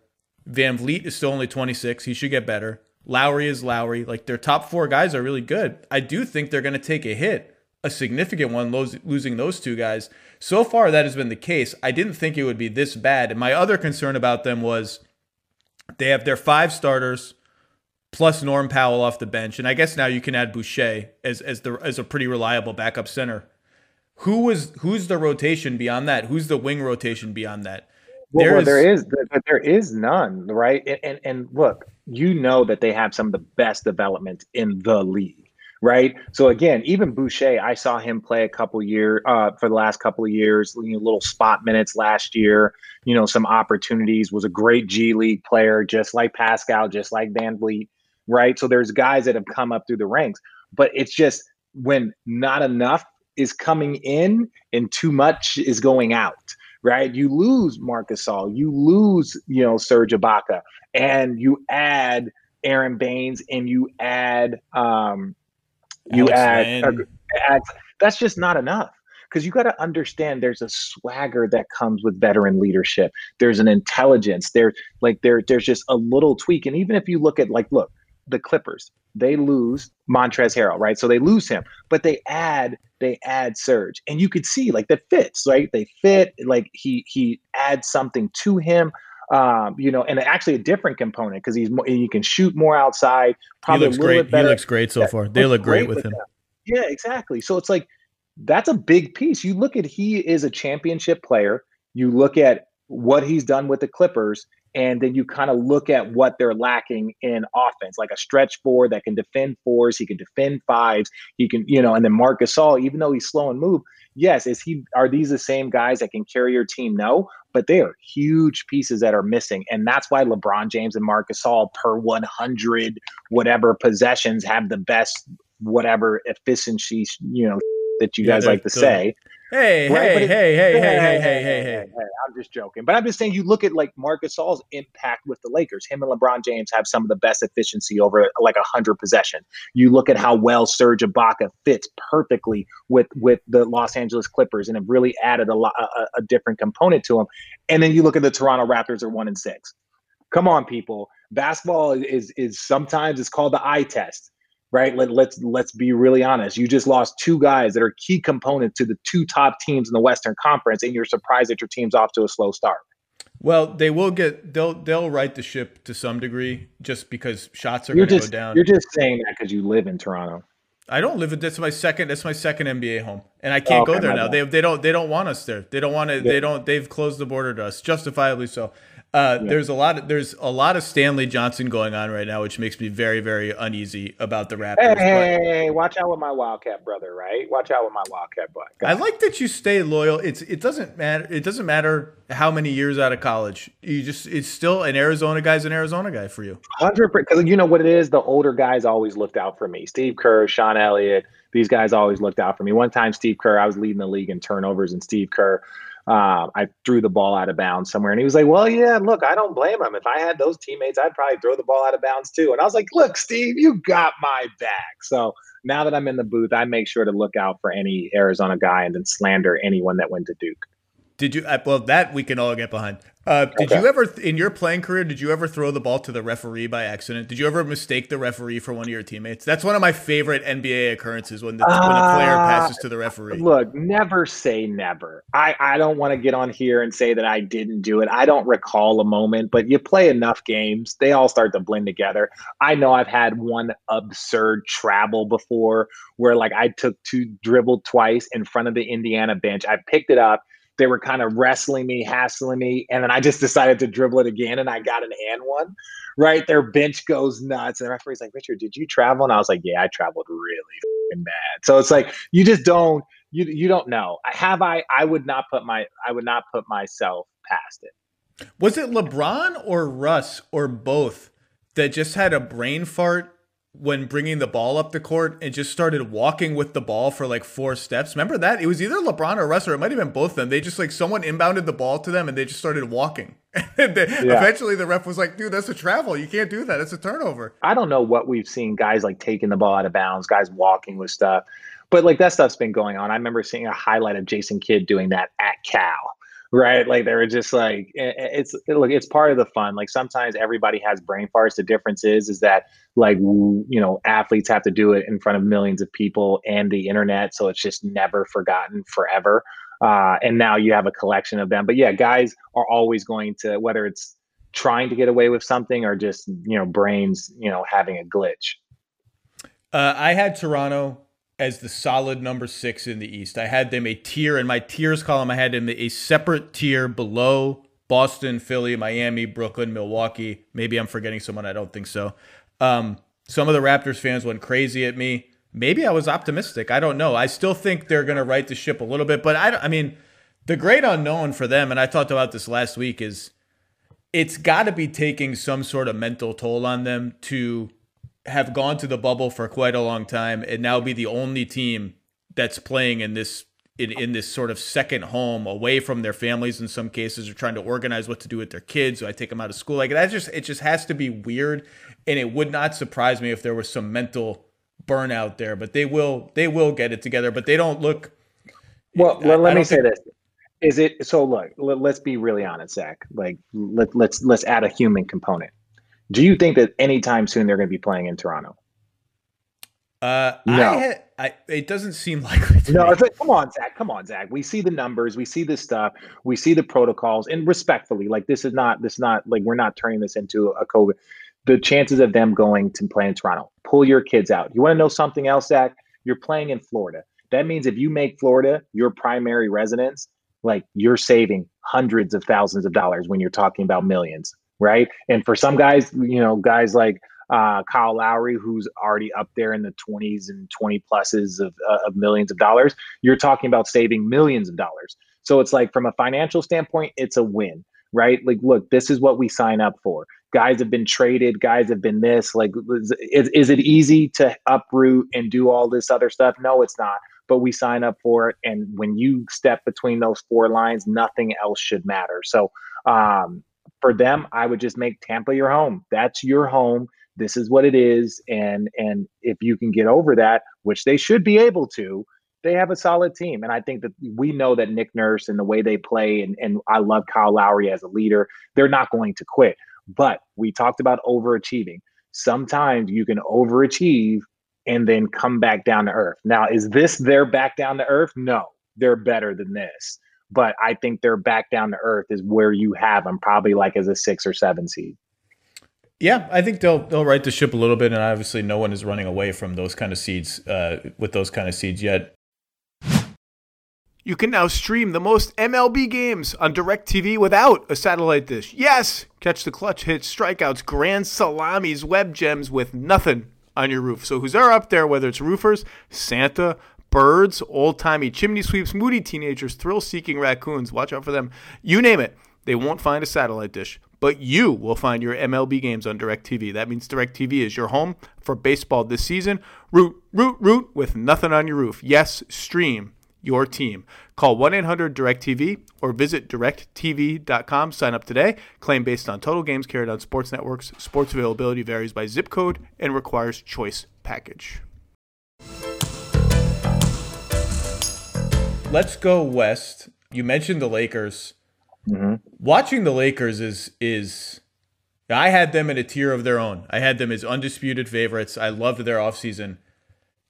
VanVleet is still only 26. He should get better. Lowry is Lowry. Like, their top four guys are really good. I do think they're going to take a hit, a significant one, losing those two guys. So far, that has been the case. I didn't think it would be this bad. And my other concern about them was they have their five starters plus Norm Powell off the bench. And I guess now you can add Boucher as, as, the, as a pretty reliable backup center who was who's the rotation beyond that? Who's the wing rotation beyond that? Well, there, well, is, there is there is none, right? And, and and look, you know that they have some of the best development in the league, right? So again, even Boucher, I saw him play a couple year uh, for the last couple of years, you know, little spot minutes last year. You know, some opportunities. Was a great G League player, just like Pascal, just like VanVleet, right? So there's guys that have come up through the ranks, but it's just when not enough is coming in and too much is going out, right? You lose Marc Gasol, you lose, you know, Serge Ibaka, and you add Aron Baynes and you add um you add, uh, add that's just not enough. Because you got to understand there's a swagger that comes with veteran leadership. There's an intelligence. There like there there's just a little tweak. And even if you look at like look the clippers they lose Montrezl Harrell, right? So they lose him, but they add they add Serge, and you could see like that fits, right? They fit, like he he adds something to him, um, you know, and actually a different component because he's more, he can shoot more outside. Probably he looks great. He looks great so yeah, far. They look great, great with him. him. Yeah, exactly. So it's like that's a big piece. You look at he is a championship player. You look at what he's done with the Clippers, and then you kind of look at what they're lacking in offense, like a stretch four that can defend fours, he can defend fives, he can, you know, and then Marc Gasol, even though he's slow and move, yes, is he are these the same guys that can carry your team? No, but they are huge pieces that are missing, and that's why LeBron James and Marc Gasol per 100 whatever possessions have the best whatever efficiency, you know, that you yeah, guys like to say. Hey, right? hey, hey, hey, hey, hey, hey, hey, hey, I'm just joking. But I'm just saying you look at like Marcus Gasol's impact with the Lakers. Him and LeBron James have some of the best efficiency over like a hundred possession. You look at how well Serge Ibaka fits perfectly with with the Los Angeles Clippers and have really added a lot a, a different component to them. And then you look at the Toronto Raptors are one and six. Come on, people. Basketball is is sometimes it's called the eye test right? Let, let's let's be really honest. You just lost two guys that are key components to the two top teams in the Western Conference, and you're surprised that your team's off to a slow start. Well, they will get they'll they'll right the ship to some degree just because shots are going to go down. You're just saying that because you live in Toronto. I don't live. That's my second. That's my second NBA home, and I can't okay, go there now. They they don't they don't want us there. They don't want to. Yeah. They don't. They've closed the border to us, justifiably so. Uh, yeah. There's a lot. Of, there's a lot of Stanley Johnson going on right now, which makes me very, very uneasy about the Raptors. Hey, hey, watch out with my Wildcat brother, right? Watch out with my Wildcat boy. I like that you stay loyal. It's it doesn't matter. It doesn't matter how many years out of college. You just it's still an Arizona guy's an Arizona guy for you. Hundred because you know what it is. The older guys always looked out for me. Steve Kerr, Sean Elliott. These guys always looked out for me. One time, Steve Kerr, I was leading the league in turnovers, and Steve Kerr uh, I threw the ball out of bounds somewhere. And he was like, Well, yeah, look, I don't blame him. If I had those teammates, I'd probably throw the ball out of bounds too. And I was like, Look, Steve, you got my back. So now that I'm in the booth, I make sure to look out for any Arizona guy and then slander anyone that went to Duke. Did you? Uh, well, that we can all get behind. Uh, did Okay. you ever, in your playing career, did you ever throw the ball to the referee by accident? Did you ever mistake the referee for one of your teammates? That's one of my favorite NBA occurrences when the when a player Uh, passes to the referee. Look, never say never. I, I don't want to get on here and say that I didn't do it. I don't recall a moment, but you play enough games, they all start to blend together. I know I've had one absurd travel before where like I took two dribble twice in front of the Indiana bench. I picked it up. They were kind of wrestling me, hassling me, and then I just decided to dribble it again and I got an and one. Right? Their bench goes nuts. And the referee's like, Richard, did you travel? And I was like, Yeah, I traveled really bad. So it's like you just don't you you don't know. Have I I would not put my I would not put myself past it. Was it LeBron or Russ or both that just had a brain fart when bringing the ball up the court and just started walking with the ball for like four steps? Remember that? It was either LeBron or Russ, or it might have been both of them. They just like someone inbounded the ball to them and they just started walking. and they, eventually the ref was like, dude, that's a travel. You can't do that. That's a turnover. I don't know what we've seen guys like taking the ball out of bounds, guys walking with stuff. But like that stuff's been going on. I remember seeing a highlight of Jason Kidd doing that at Cal. Right, like they were just like it's look, it's part of the fun. Like sometimes everybody has brain farts. The difference is, is that like you know athletes have to do it in front of millions of people and the internet, so it's just never forgotten forever. Uh, and now you have a collection of them. But yeah, guys are always going to whether it's trying to get away with something or just you know brains you know having a glitch. Uh, I had Toronto as the solid number six in the East. I had them a tier in my tiers column. I had them a separate tier below Boston, Philly, Miami, Brooklyn, Milwaukee. Maybe I'm forgetting someone. I don't think so. Um, some of the Raptors fans went crazy at me. Maybe I was optimistic. I don't know. I still think they're going to right the ship a little bit, but I, I mean, the great unknown for them, and I talked about this last week, is it's got to be taking some sort of mental toll on them to have gone to the bubble for quite a long time and now be the only team that's playing in this in, in this sort of second home away from their families in some cases or trying to organize what to do with their kids. So I take them out of school. Like that just it just has to be weird. And it would not surprise me if there was some mental burnout there. But they will they will get it together. But they don't look Well, I- let, I me say this: is it so? Look, let, let's be really honest, Zach. Like, let, let's let's add a human component. Do you think that anytime soon they're going to be playing in Toronto? uh No. I, had, I it doesn't seem likely to No, it's like, come on, Zach. Come on, Zach. We see the numbers, we see this stuff, we see the protocols, and respectfully, like this is not this is not like we're not turning this into a COVID. The chances of them going to play in Toronto, pull your kids out. You want to know something else, Zach? You're playing in Florida. That means if you make Florida your primary residence, like you're saving hundreds of thousands of dollars when you're talking about millions, right? And for some guys, you know, guys like uh, Kyle Lowry, who's already up there in the 20s and 20 pluses of, uh, of millions of dollars, you're talking about saving millions of dollars. So it's like from a financial standpoint, it's a win, right? Like, look, this is what we sign up for. Guys have been traded, guys have been this. Like, is, is it easy to uproot and do all this other stuff? No, it's not. But we sign up for it. And when you step between those four lines, nothing else should matter. So um, for them, I would just make Tampa your home. That's your home. This is what it is. And and if you can get over that which they should be able to they have a solid team. And i think that we know that nick nurse and the way they play and, and i love kyle lowry as a leader they're not going to quit. But we talked about overachieving. Sometimes you can overachieve and then come back down to earth. Now is this their back down to earth? No they're better than this but i think they're back down to earth is where you have them probably like as a six or seven seed Yeah, I think they'll they'll right the ship a little bit, and obviously no one is running away from those kind of seeds uh, with those kind of seeds yet. You can now stream the most MLB games on DirecTV without a satellite dish. Yes, catch the clutch hits, strikeouts, grand salamis, web gems with nothing on your roof. So who's there up there? Whether it's roofers, Santa, birds, old timey chimney sweeps, moody teenagers, thrill seeking raccoons. Watch out for them. You name it. They won't find a satellite dish, but you will find your MLB games on DirecTV. That means DirecTV is your home for baseball this season. Root, root, root with nothing on your roof. Yes, stream your team. Call 1 800 DirecTV or visit directv.com. Sign up today. Claim based on total games carried on sports networks. Sports availability varies by zip code and requires choice package. Let's go west. you mentioned the Lakers. Mm-hmm. Watching the Lakers is is I had them in a tier of their own. I had them as undisputed favorites. I loved their offseason.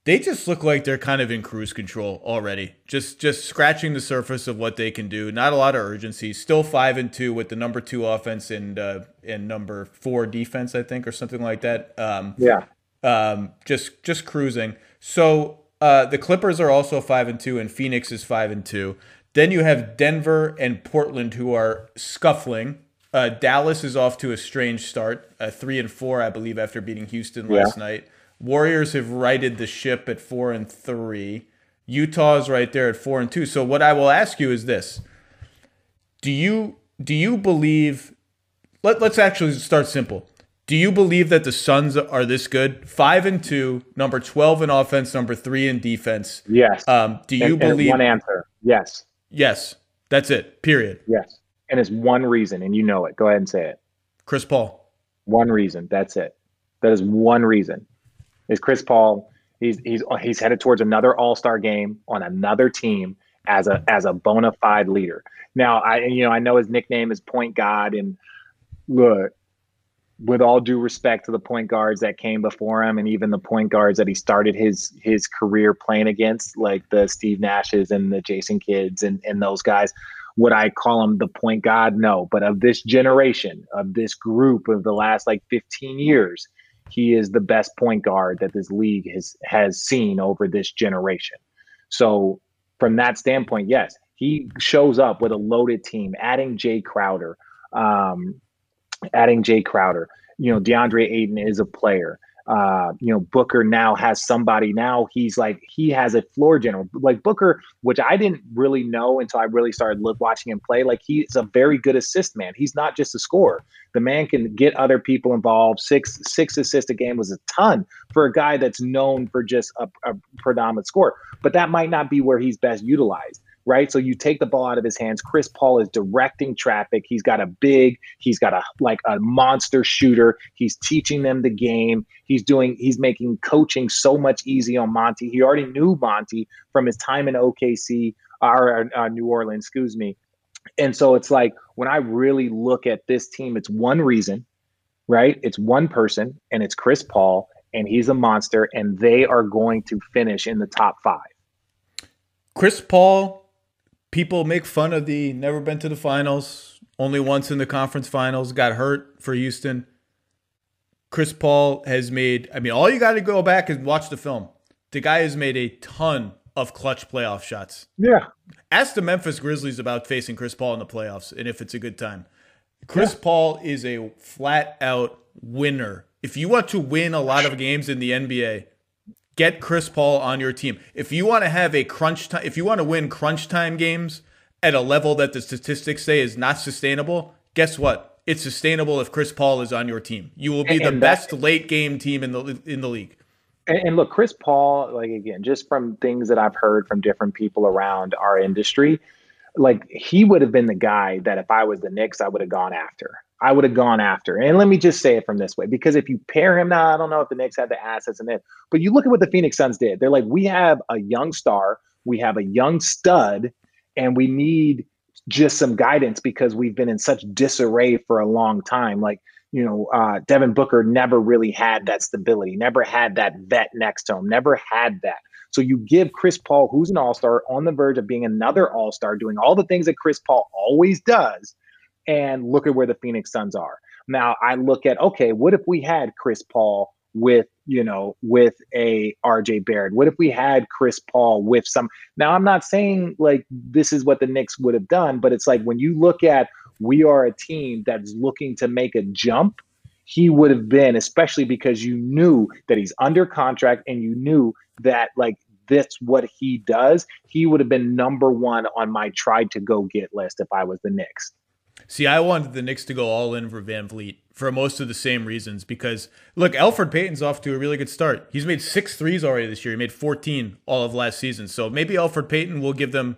They just look like they're kind of in cruise control already. Just just scratching the surface of what they can do. Not a lot of urgency. Still five and two with the number two offense and uh, and number four defense, I think, or something like that. Um, Yeah. um, just just cruising. So uh, the Clippers are also five and two, and Phoenix is five and two. Then you have Denver and Portland who are scuffling. Uh, Dallas is off to a strange start, uh, three and four, I believe, after beating Houston last night. Warriors have righted the ship at four and three. Utah's right there at four and two. So what I will ask you is this: Do you do you believe? Let, let's actually start simple. Do you believe that the Suns are this good? Five and two, number twelve in offense, number three in defense. Yes. Um, do you And- and believe? one answer? Yes. yes, that's it. Period. Yes. And it's one reason, and you know it. Go ahead and say it. Chris Paul. One reason. That's it. That is one reason. Is Chris Paul? He's he's he's headed towards another All Star game on another team as a as a bona fide leader. Now I you know I know his nickname is Point God, and look, with all due respect to the point guards that came before him, and even the point guards that he started his his career playing against, like the Steve Nashes and the Jason Kidds and and those guys. Would I call him the point god? No, but of this generation, of this group of the last like 15 years, he is the best point guard that this league has has seen over this generation. So from that standpoint, yes, he shows up with a loaded team, adding Jae Crowder, um, adding Jae Crowder. You know, DeAndre Ayton is a player. Uh, you know, Booker now has somebody. Now he's like he has a floor general. Like Booker, which I didn't really know until I really started watching him play. Like he's a very good assist man. He's not just a scorer. The man can get other people involved. Six six assists a game was a ton for a guy that's known for just a, a predominant score. But that might not be where he's best utilized right? So you take the ball out of his hands. Chris Paul is directing traffic. He's got a big, he's got a like a monster shooter. He's teaching them the game. He's doing, he's making coaching so much easy on Monty. He already knew Monty from his time in OKC or uh, New Orleans, excuse me. And so it's like when I really look at this team, it's one reason, right? It's one person, and it's Chris Paul, and he's a monster, and they are going to finish in the top five. Chris Paul, people make fun of the never been to the finals, only once in the conference finals, got hurt for Houston. Chris Paul has made, I mean, all you got to go back and watch the film. The guy has made a ton of clutch playoff shots. Yeah. Ask the Memphis Grizzlies about facing Chris Paul in the playoffs and if it's a good time. Chris Paul is a flat out winner. If you want to win a lot of games in the NBA, get Chris Paul on your team. If you want to have a crunch time, if you want to win crunch time games at a level that the statistics say is not sustainable, guess what? It's sustainable if Chris Paul is on your team. You will be And- the and that- best late game team in the in the league. And, and look, Chris Paul, like again, just from things that I've heard from different people around our industry, like he would have been the guy that if I was the Knicks, I would have gone after. I would have gone after. And let me just say it from this way, because if you pair him now, I don't know if the Knicks had the assets in it, but you look at what the Phoenix Suns did. They're like, we have a young star, we have a young stud, and we need just some guidance because we've been in such disarray for a long time. Like, you know, uh, Devin Booker never really had that stability, never had that vet next to him, never had that. So you give Chris Paul, who's an all star, on the verge of being another all star, doing all the things that Chris Paul always does, and look at where the Phoenix Suns are. Now I look at, okay, what if we had Chris Paul with, you know, with a RJ Barrett? What if we had Chris Paul with some? Now I'm not saying like this is what the Knicks would have done, but it's like when you look at we are a team that's looking to make a jump he would have been, especially because you knew that he's under contract and you knew that like that's what he does. He would have been number one on my tried to go get list if I was the Knicks. See, I wanted the Knicks to go all in for VanVleet for most of the same reasons because look, Elfrid Payton's off to a really good start. He's made six threes already this year. He made 14 all of last season. So maybe Alfred Payton will give them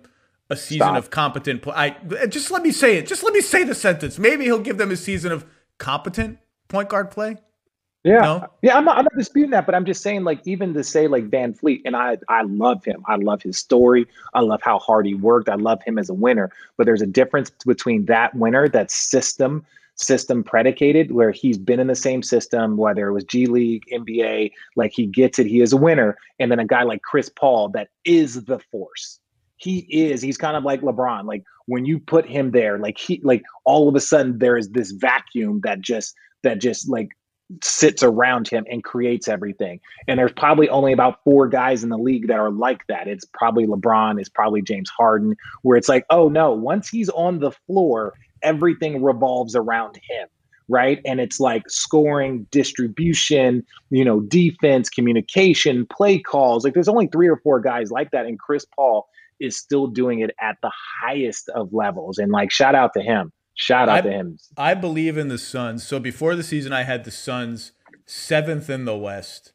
a season Stop. of competent play. I just let me say it. Just let me say the sentence. Maybe he'll give them a season of competent point guard play. Yeah, no? yeah, I'm not, I'm not disputing that, but I'm just saying, like, even to say like VanVleet, and I, I love him. I love his story. I love how hard he worked. I love him as a winner. But there's a difference between that winner, that system, system predicated, where he's been in the same system, whether it was G League, NBA, like he gets it, he is a winner, and then a guy like Chris Paul that is the force. He is. He's kind of like LeBron. Like when you put him there, like he, like all of a sudden there is this vacuum that just that just like sits around him and creates everything. And there's probably only about four guys in the league that are like that. It's probably LeBron, it's probably James Harden, where it's like, oh no, once he's on the floor, everything revolves around him. Right. And it's like scoring, distribution, you know, defense, communication, play calls. Like there's only three or four guys like that. And Chris Paul is still doing it at the highest of levels. And like, shout out to him. Shout out I, to him. I believe in the Suns. So before the season, I had the Suns seventh in the West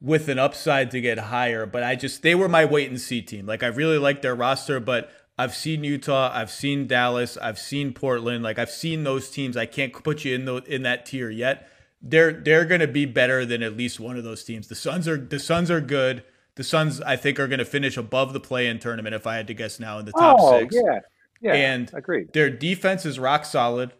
with an upside to get higher. But I just, they were my wait and see team. Like, I really like their roster, but I've seen Utah, I've seen Dallas, I've seen Portland. Like, I've seen those teams. I can't put you in, the, in that tier yet. They're they're going to be better than at least one of those teams. The Suns are the Suns are good. The Suns, I think, are going to finish above the play-in tournament if I had to guess now in the top oh, six. Yeah, yeah, and agreed. Their defense is rock solid.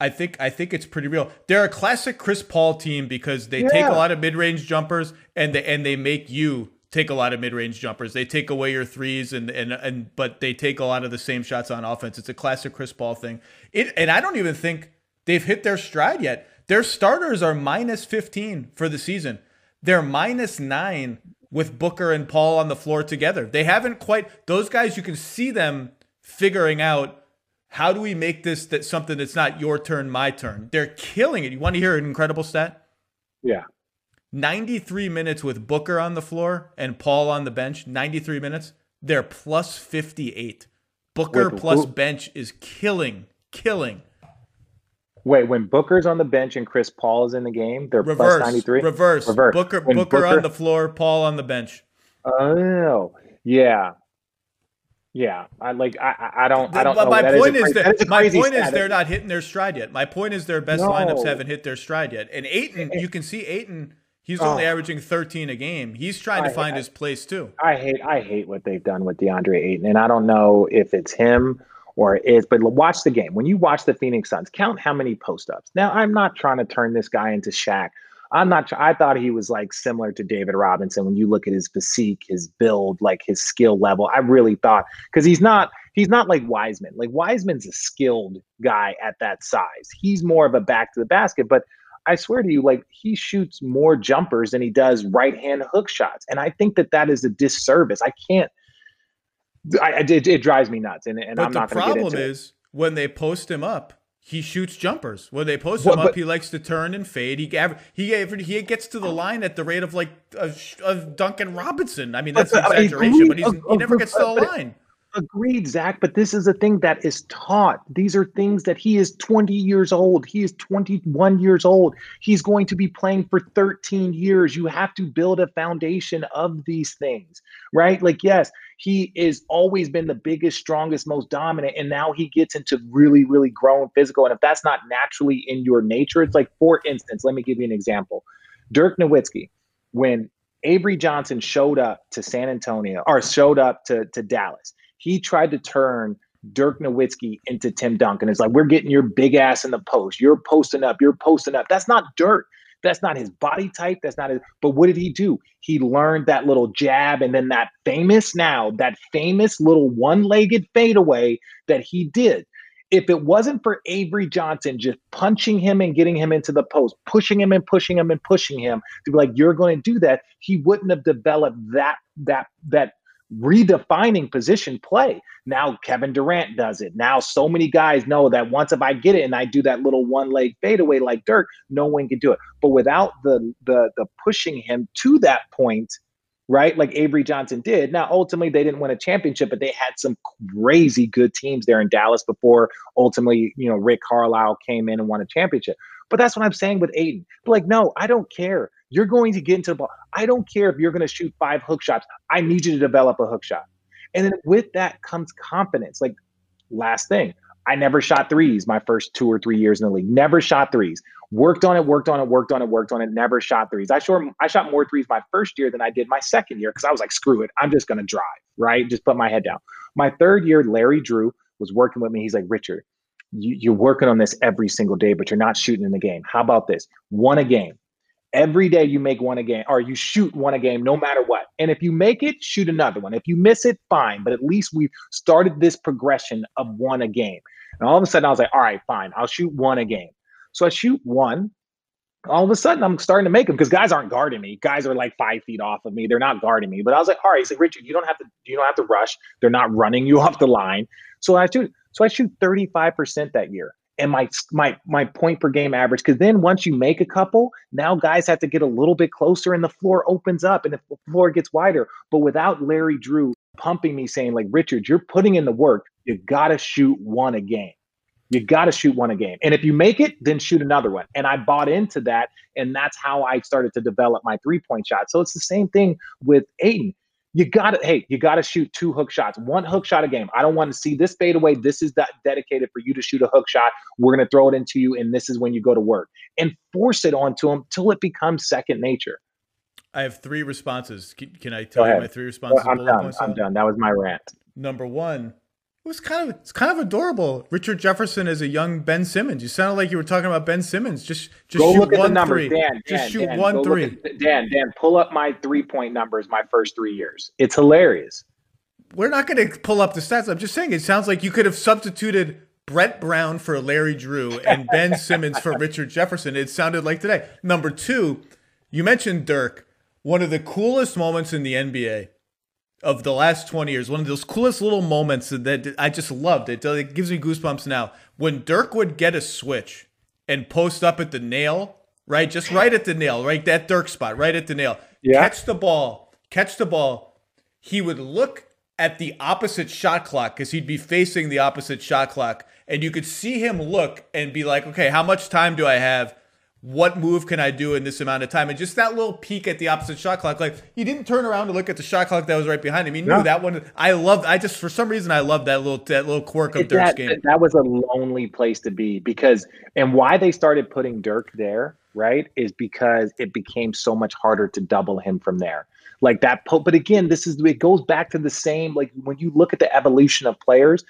I think I think it's pretty real. They're a classic Chris Paul team because they yeah. take a lot of mid-range jumpers and they and they make you take a lot of mid-range jumpers. They take away your threes and and and but they take a lot of the same shots on offense. It's a classic Chris Paul thing. It and I don't even think they've hit their stride yet. Their starters are minus 15 for the season. They're minus 9 with Booker and Paul on the floor together. They haven't quite those guys you can see them figuring out how do we make this that something that's not your turn, my turn. They're killing it. You want to hear an incredible stat? Yeah. 93 minutes with Booker on the floor and Paul on the bench. 93 minutes. They're plus 58. Booker Wait, plus who? bench is killing, killing. Wait, when Booker's on the bench and Chris Paul is in the game, they're reverse, plus 93? Reverse. Reverse. Booker, Booker, Booker on the floor, Paul on the bench. Oh, yeah. Yeah, I like I I don't I don't. But my point is, that, that my point is they're not hitting their stride yet. My point is their best no. lineups haven't hit their stride yet. And Ayton, you can see Ayton. He's oh. only averaging 13 a game. He's trying to find I, his place too. I hate I hate what they've done with DeAndre Ayton, and I don't know if it's him or it is. But watch the game. When you watch the Phoenix Suns, count how many post ups. Now, I'm not trying to turn this guy into Shaq I'm not. I thought he was like similar to David Robinson when you look at his physique, his build, like his skill level. I really thought because he's not. He's not like Wiseman. Like Wiseman's a skilled guy at that size. He's more of a back to the basket, but I swear to you, like he shoots more jumpers than he does right hand hook shots, and I think that that is a disservice. I can't. I, it, it drives me nuts, and, and I'm not going to get into it. The problem is when they post him up, he shoots jumpers. When they post him well, up, he likes to turn and fade. He he he gets to the line at the rate of like of, Duncan Robinson. I mean, that's an exaggeration, but he's, he never gets to the line. Agreed, Zach. But this is a thing that is taught. These are things that he is 20 years old. He is 21 years old. He's going to be playing for 13 years. You have to build a foundation of these things, right? Like, yes, he is always been the biggest, strongest, most dominant, and now he gets into really, really grown physical. And if that's not naturally in your nature, it's like, for instance, let me give you an example. Dirk Nowitzki, when Avery Johnson showed up to San Antonio or showed up to, to Dallas, he tried to turn Dirk Nowitzki into Tim Duncan. It's like, we're getting your big ass in the post. You're posting up. You're posting up. That's not Dirk. That's not his body type. That's not his. But what did he do? He learned that little jab and then that famous now, that famous little one legged fadeaway that he did. If it wasn't for Avery Johnson just punching him and getting him into the post, pushing him and pushing him and pushing him to be like, you're going to do that, he wouldn't have developed that that that redefining position play. Now Kevin Durant does it. Now so many guys know that once if I get it and I do that little one leg fadeaway like Dirk, no one can do it. But without the the the pushing him to that point, right? Like Avery Johnson did. Now ultimately they didn't win a championship, but they had some crazy good teams there in Dallas before ultimately, you know, Rick Carlisle came in and won a championship. But that's what I'm saying with Ayton. But like, no, I don't care. You're going to get into the ball. I don't care if you're going to shoot five hook shots. I need you to develop a hook shot. And then with that comes confidence. Like, last thing, I never shot threes my first two or three years in the league. Never shot threes. Worked on it, worked on it, worked on it, worked on it. Never shot threes. I shot I shot more threes my first year than I did my second year because I was like, screw it, I'm just gonna drive, right? Just put my head down. My third year, Larry Drew was working with me. He's like, Richard, you, you're working on this every single day, but you're not shooting in the game. How about this? One a game. Every day you make one a game, or you shoot one a game, no matter what. And if you make it, shoot another one. If you miss it, fine. But at least we've started this progression of one a game. And all of a sudden, I was like, all right, fine, I'll shoot one a game. So I shoot one. All of a sudden, I'm starting to make them because guys aren't guarding me. Guys are like five feet off of me. They're not guarding me. But I was like, all right, he's like, Richard, you don't have to, you don't have to rush. They're not running you off the line. So I shoot, so I shoot 35% that year and my my my point per game average because then once you make a couple now guys have to get a little bit closer and the floor opens up and the floor gets wider. But without larry drew pumping me saying like richard you're putting in the work you gotta shoot one a game. You gotta shoot one a game. And if you make it then shoot another one. And i bought into that and that's how i started to develop my three point shot. So it's the same thing with Ayton you got to hey you got to shoot two hook shots one hook shot a game. I don't want to see this fade away this is that dedicated for you to shoot a hook shot. We're going to throw it into you and this is when you go to work. And force it onto them till it becomes second nature. I have three responses. Can, can i tell you my three responses i'm done. i'm done. That was my rant. Number one it was kind of it's kind of adorable. Richard Jefferson as a young Ben Simmons. You sounded like you were talking about Ben Simmons. Just just go shoot look at one the numbers, three. Dan. Just Dan, shoot Dan, one three. At, Dan, Dan, pull up my three point numbers my first three years. It's hilarious. We're not going to pull up the stats. I'm just saying it sounds like you could have substituted Brett Brown for Larry Drew and Ben Simmons for Richard Jefferson. It sounded like today. Number two, you mentioned Dirk. One of the coolest moments in the NBA of the last 20 years, one of those coolest little moments that I just loved. It, it gives me goosebumps now. When Dirk would get a switch and post up at the nail, right? Just right at the nail, right? That Dirk spot, right at the nail. Yeah. Catch the ball, catch the ball. He would look at the opposite shot clock because he'd be facing the opposite shot clock. And you could see him look and be like, okay, how much time do I have? What move can I do in this amount of time? And just that little peek at the opposite shot clock, like he didn't turn around to look at the shot clock that was right behind him. He knew No. that one. I loved. I just for some reason I loved that little that little quirk of Dirk's that, game. that was a lonely place to be because and why they started putting Dirk there, right, is because it became so much harder to double him from there. Like that, but again, this is it goes back to the same. Like when you look at the evolution of players,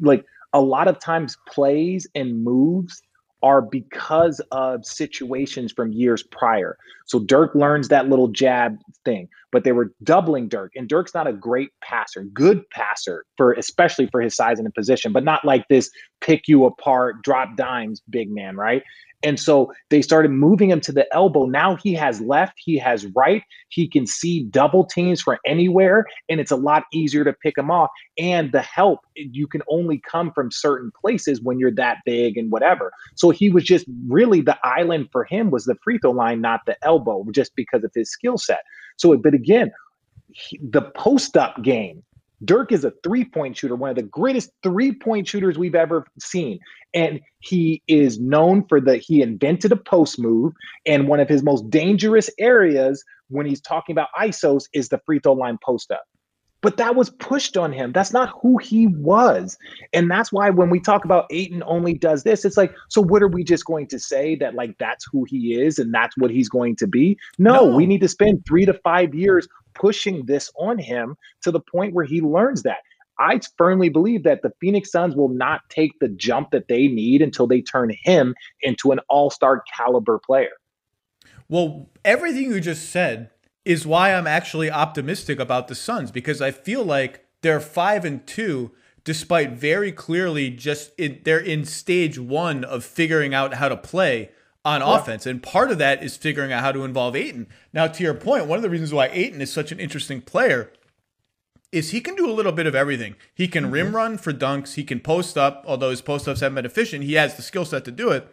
like a lot of times plays and moves are because of situations from years prior. So Dirk learns that little jab thing, but they were doubling Dirk, and Dirk's not a great passer, good passer for especially for his size and position, but not like this pick you apart, drop dimes, big man, right? And so they started moving him to the elbow. Now he has left, he has right. He can see double teams from anywhere, and it's a lot easier to pick him off. And the help, you can only come from certain places when you're that big and whatever. So he was just really the island for him was the free throw line, not the elbow, just because of his skill set. So, but again, he, the post up game. Dirk is a three point shooter, one of the greatest three point shooters we've ever seen. And he is known for the, he invented a post move. And one of his most dangerous areas when he's talking about ISOs is the free throw line post up. But that was pushed on him. That's not who he was. And that's why when we talk about Ayton only does this, it's like, so what are we just going to say that like that's who he is and that's what he's going to be? No, No. we need to spend three to five years pushing this on him to the point where he learns that. I firmly believe that the Phoenix Suns will not take the jump that they need until they turn him into an all star caliber player. Well, everything you just said is why I'm actually optimistic about the Suns because I feel like they're five and two, despite very clearly just in, they're in stage one of figuring out how to play on offense, and part of that is figuring out how to involve Ayton. Now, to your point, one of the reasons why Ayton is such an interesting player is he can do a little bit of everything. He can mm-hmm. rim run for dunks. He can post up, although his post ups haven't been efficient. He has the skill set to do it.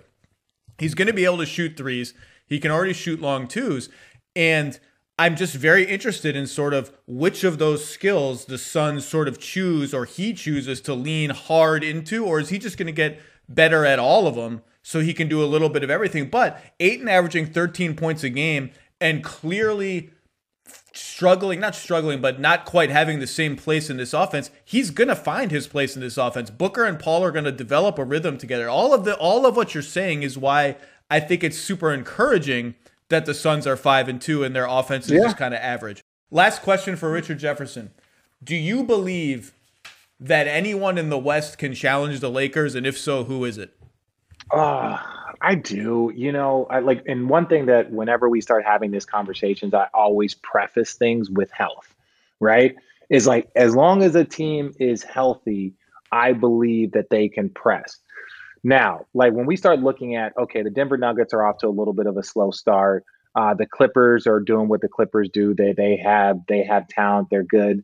He's going to be able to shoot threes. He can already shoot long twos. And I'm just very interested in sort of which of those skills the Suns sort of choose or he chooses to lean hard into, or is he just going to get better at all of them so he can do a little bit of everything? But Ayton averaging 13 points a game and clearly struggling, not struggling, but not quite having the same place in this offense, he's going to find his place in this offense. Booker and Paul are going to develop a rhythm together. All of the all of what you're saying is why I think it's super encouraging that the Suns are five and two and their offense is Yeah. just kind of average. Last question for Richard Jefferson: Do you believe that anyone in the West can challenge the Lakers, and if so, who is it? Uh, I do. You know, I like, and one thing that whenever we start having these conversations, I always preface things with health, right? Is like, as long as a team is healthy, I believe that they can press. Now, like when we start looking at, okay, the Denver Nuggets are off to a little bit of a slow start. Uh, the Clippers are doing what the Clippers do. They they have they have talent. They're good.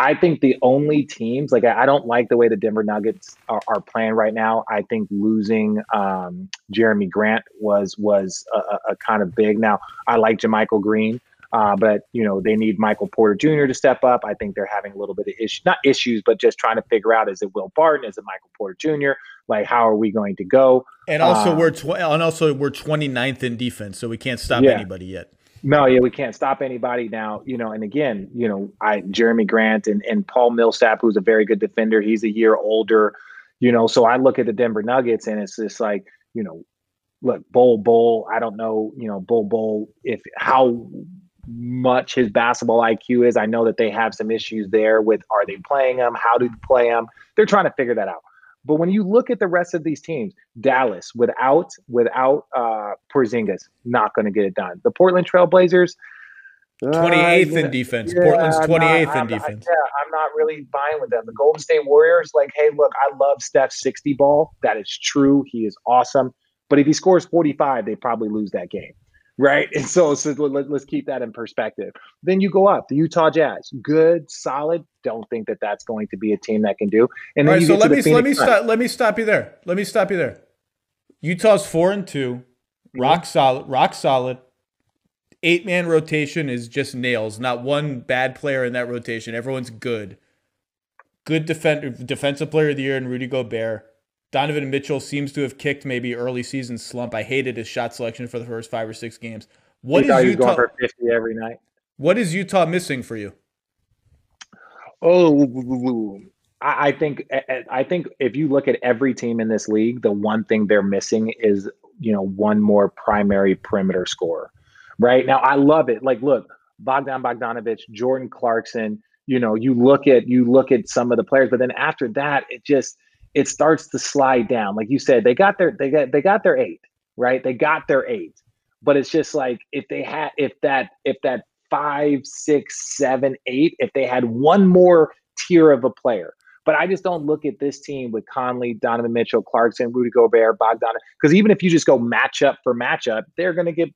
I think the only teams like I, I don't like the way the Denver Nuggets are, are playing right now. I think losing um, Jerami Grant was was a, a, kind of big. Now I like JaMychal Green, uh, but you know they need Michael Porter Jr. to step up. I think they're having a little bit of issues, not issues, but just trying to figure out is it Will Barton, is it Michael Porter Jr. Like how are we going to go? And also, Uh, we're tw- and also we're 29th in defense, so we can't stop Yeah. anybody yet. No, yeah, we can't stop anybody now. You know, and again, you know, I Jerami Grant and, and Paul Millsap, who's a very good defender, he's a year older. You know, so I look at the Denver Nuggets and it's just like, you know, look, Bol Bol. I don't know, you know, Bol Bol if how much his basketball IQ is. I know that they have some issues there with are they playing him? How do they play him? They're trying to figure that out. But when you look at the rest of these teams, Dallas without without uh Porzingis, not going to get it done. The Portland Trailblazers, uh, 28th yeah, in defense. yeah, Portland's 28th not- in defense. yeah, I'm not really buying with them. The Golden State Warriors, like, hey, look, I love Steph's 60 ball. That is true. He is awesome. But if he scores 45, they probably lose that game. Right. And so, so let, us keep that in perspective. Then you go up the Utah Jazz, good, solid. Don't think that that's going to be a team that can do. And then right, you so get let to me the let me stop let me stop you there. Let me stop you there. Utah's four and two, mm-hmm. rock solid, rock solid. Eight man rotation is just nails. Not one bad player in that rotation. Everyone's good. Good defend, defensive player of the year and Rudy Gobert. Donovan Mitchell seems to have kicked maybe early season slump. I hated his shot selection for the first five or six games. What is he was going Utah? for 50 every night. What is Utah missing for you? Oh, I I think I think if you look at every team in this league, the one thing they're missing is you know one more primary perimeter scorer. Right now, I love it. Like, look, Bogdan Bogdanovich, Jordan Clarkson. You know, you look at you look at some of the players, but then after that, it just it starts to slide down. Like you said, they got their they got they got their eight, right? They got their eight, but it's just like if they had if that if that five, six, seven, eight, if they had one more tier of a player. But I just don't look at this team with Conley, Donovan Mitchell, Clarkson, Rudy Gobert, Bogdan, because even if you just go matchup for matchup, they're going to get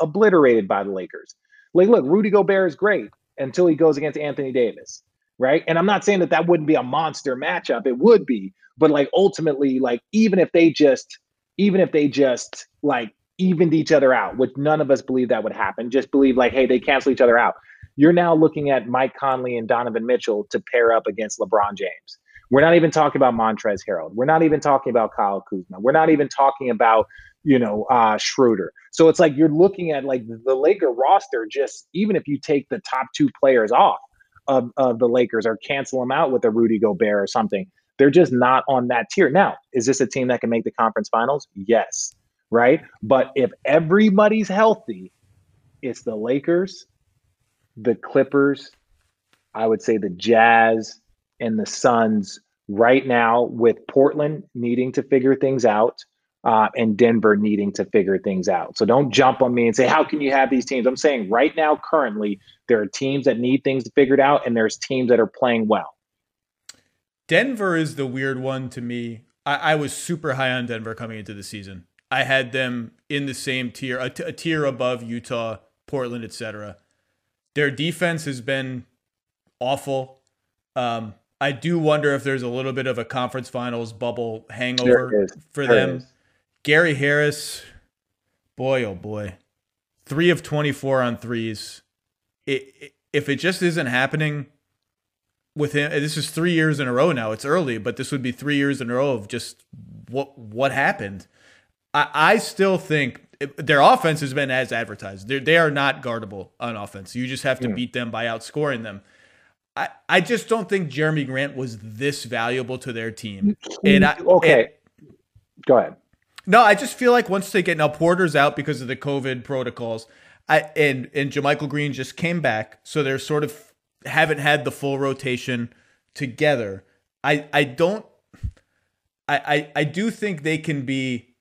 obliterated by the Lakers. Like, look, Rudy Gobert is great until he goes against Anthony Davis, right? And I'm not saying that that wouldn't be a monster matchup. It would be, but like ultimately, like even if they just, even if they just like evened each other out, which none of us believe that would happen, just believe like, hey, they cancel each other out. You're now looking at Mike Conley and Donovan Mitchell to pair up against LeBron James. We're not even talking about Montrezl Harrell. We're not even talking about Kyle Kuzma. We're not even talking about, you know, uh, Schroeder. So it's like you're looking at like the Laker roster, just even if you take the top two players off of, of the Lakers or cancel them out with a Rudy Gobert or something, they're just not on that tier. Now, is this a team that can make the conference finals? Yes. Right. But if everybody's healthy, it's the Lakers, the Clippers, I would say the Jazz and the Suns right now, with Portland needing to figure things out uh, and Denver needing to figure things out. So don't jump on me and say, how can you have these teams? I'm saying right now, currently, there are teams that need things figured out and there's teams that are playing well. Denver is the weird one to me. I, I was super high on Denver coming into the season. I had them in the same tier, a, t- a tier above Utah, Portland, etc. Their defense has been awful. Um, I do wonder if there's a little bit of a conference finals bubble hangover for There them. Gary Harris, boy, oh boy, three of 24 on threes. It, it, if it just isn't happening with him, this is three years in a row now. It's early, but this would be three years in a row of just what what happened. I, I still think their offense has been as advertised. They're, they are not guardable on offense. You just have to Mm. beat them by outscoring them. I, I just don't think Jerami Grant was this valuable to their team. And I, okay. Go ahead. No, I just feel like once they get now Porter's out because of the COVID protocols. I and and JaMychal Green just came back, so they're sort of haven't had the full rotation together. I I don't I I, I do think they can be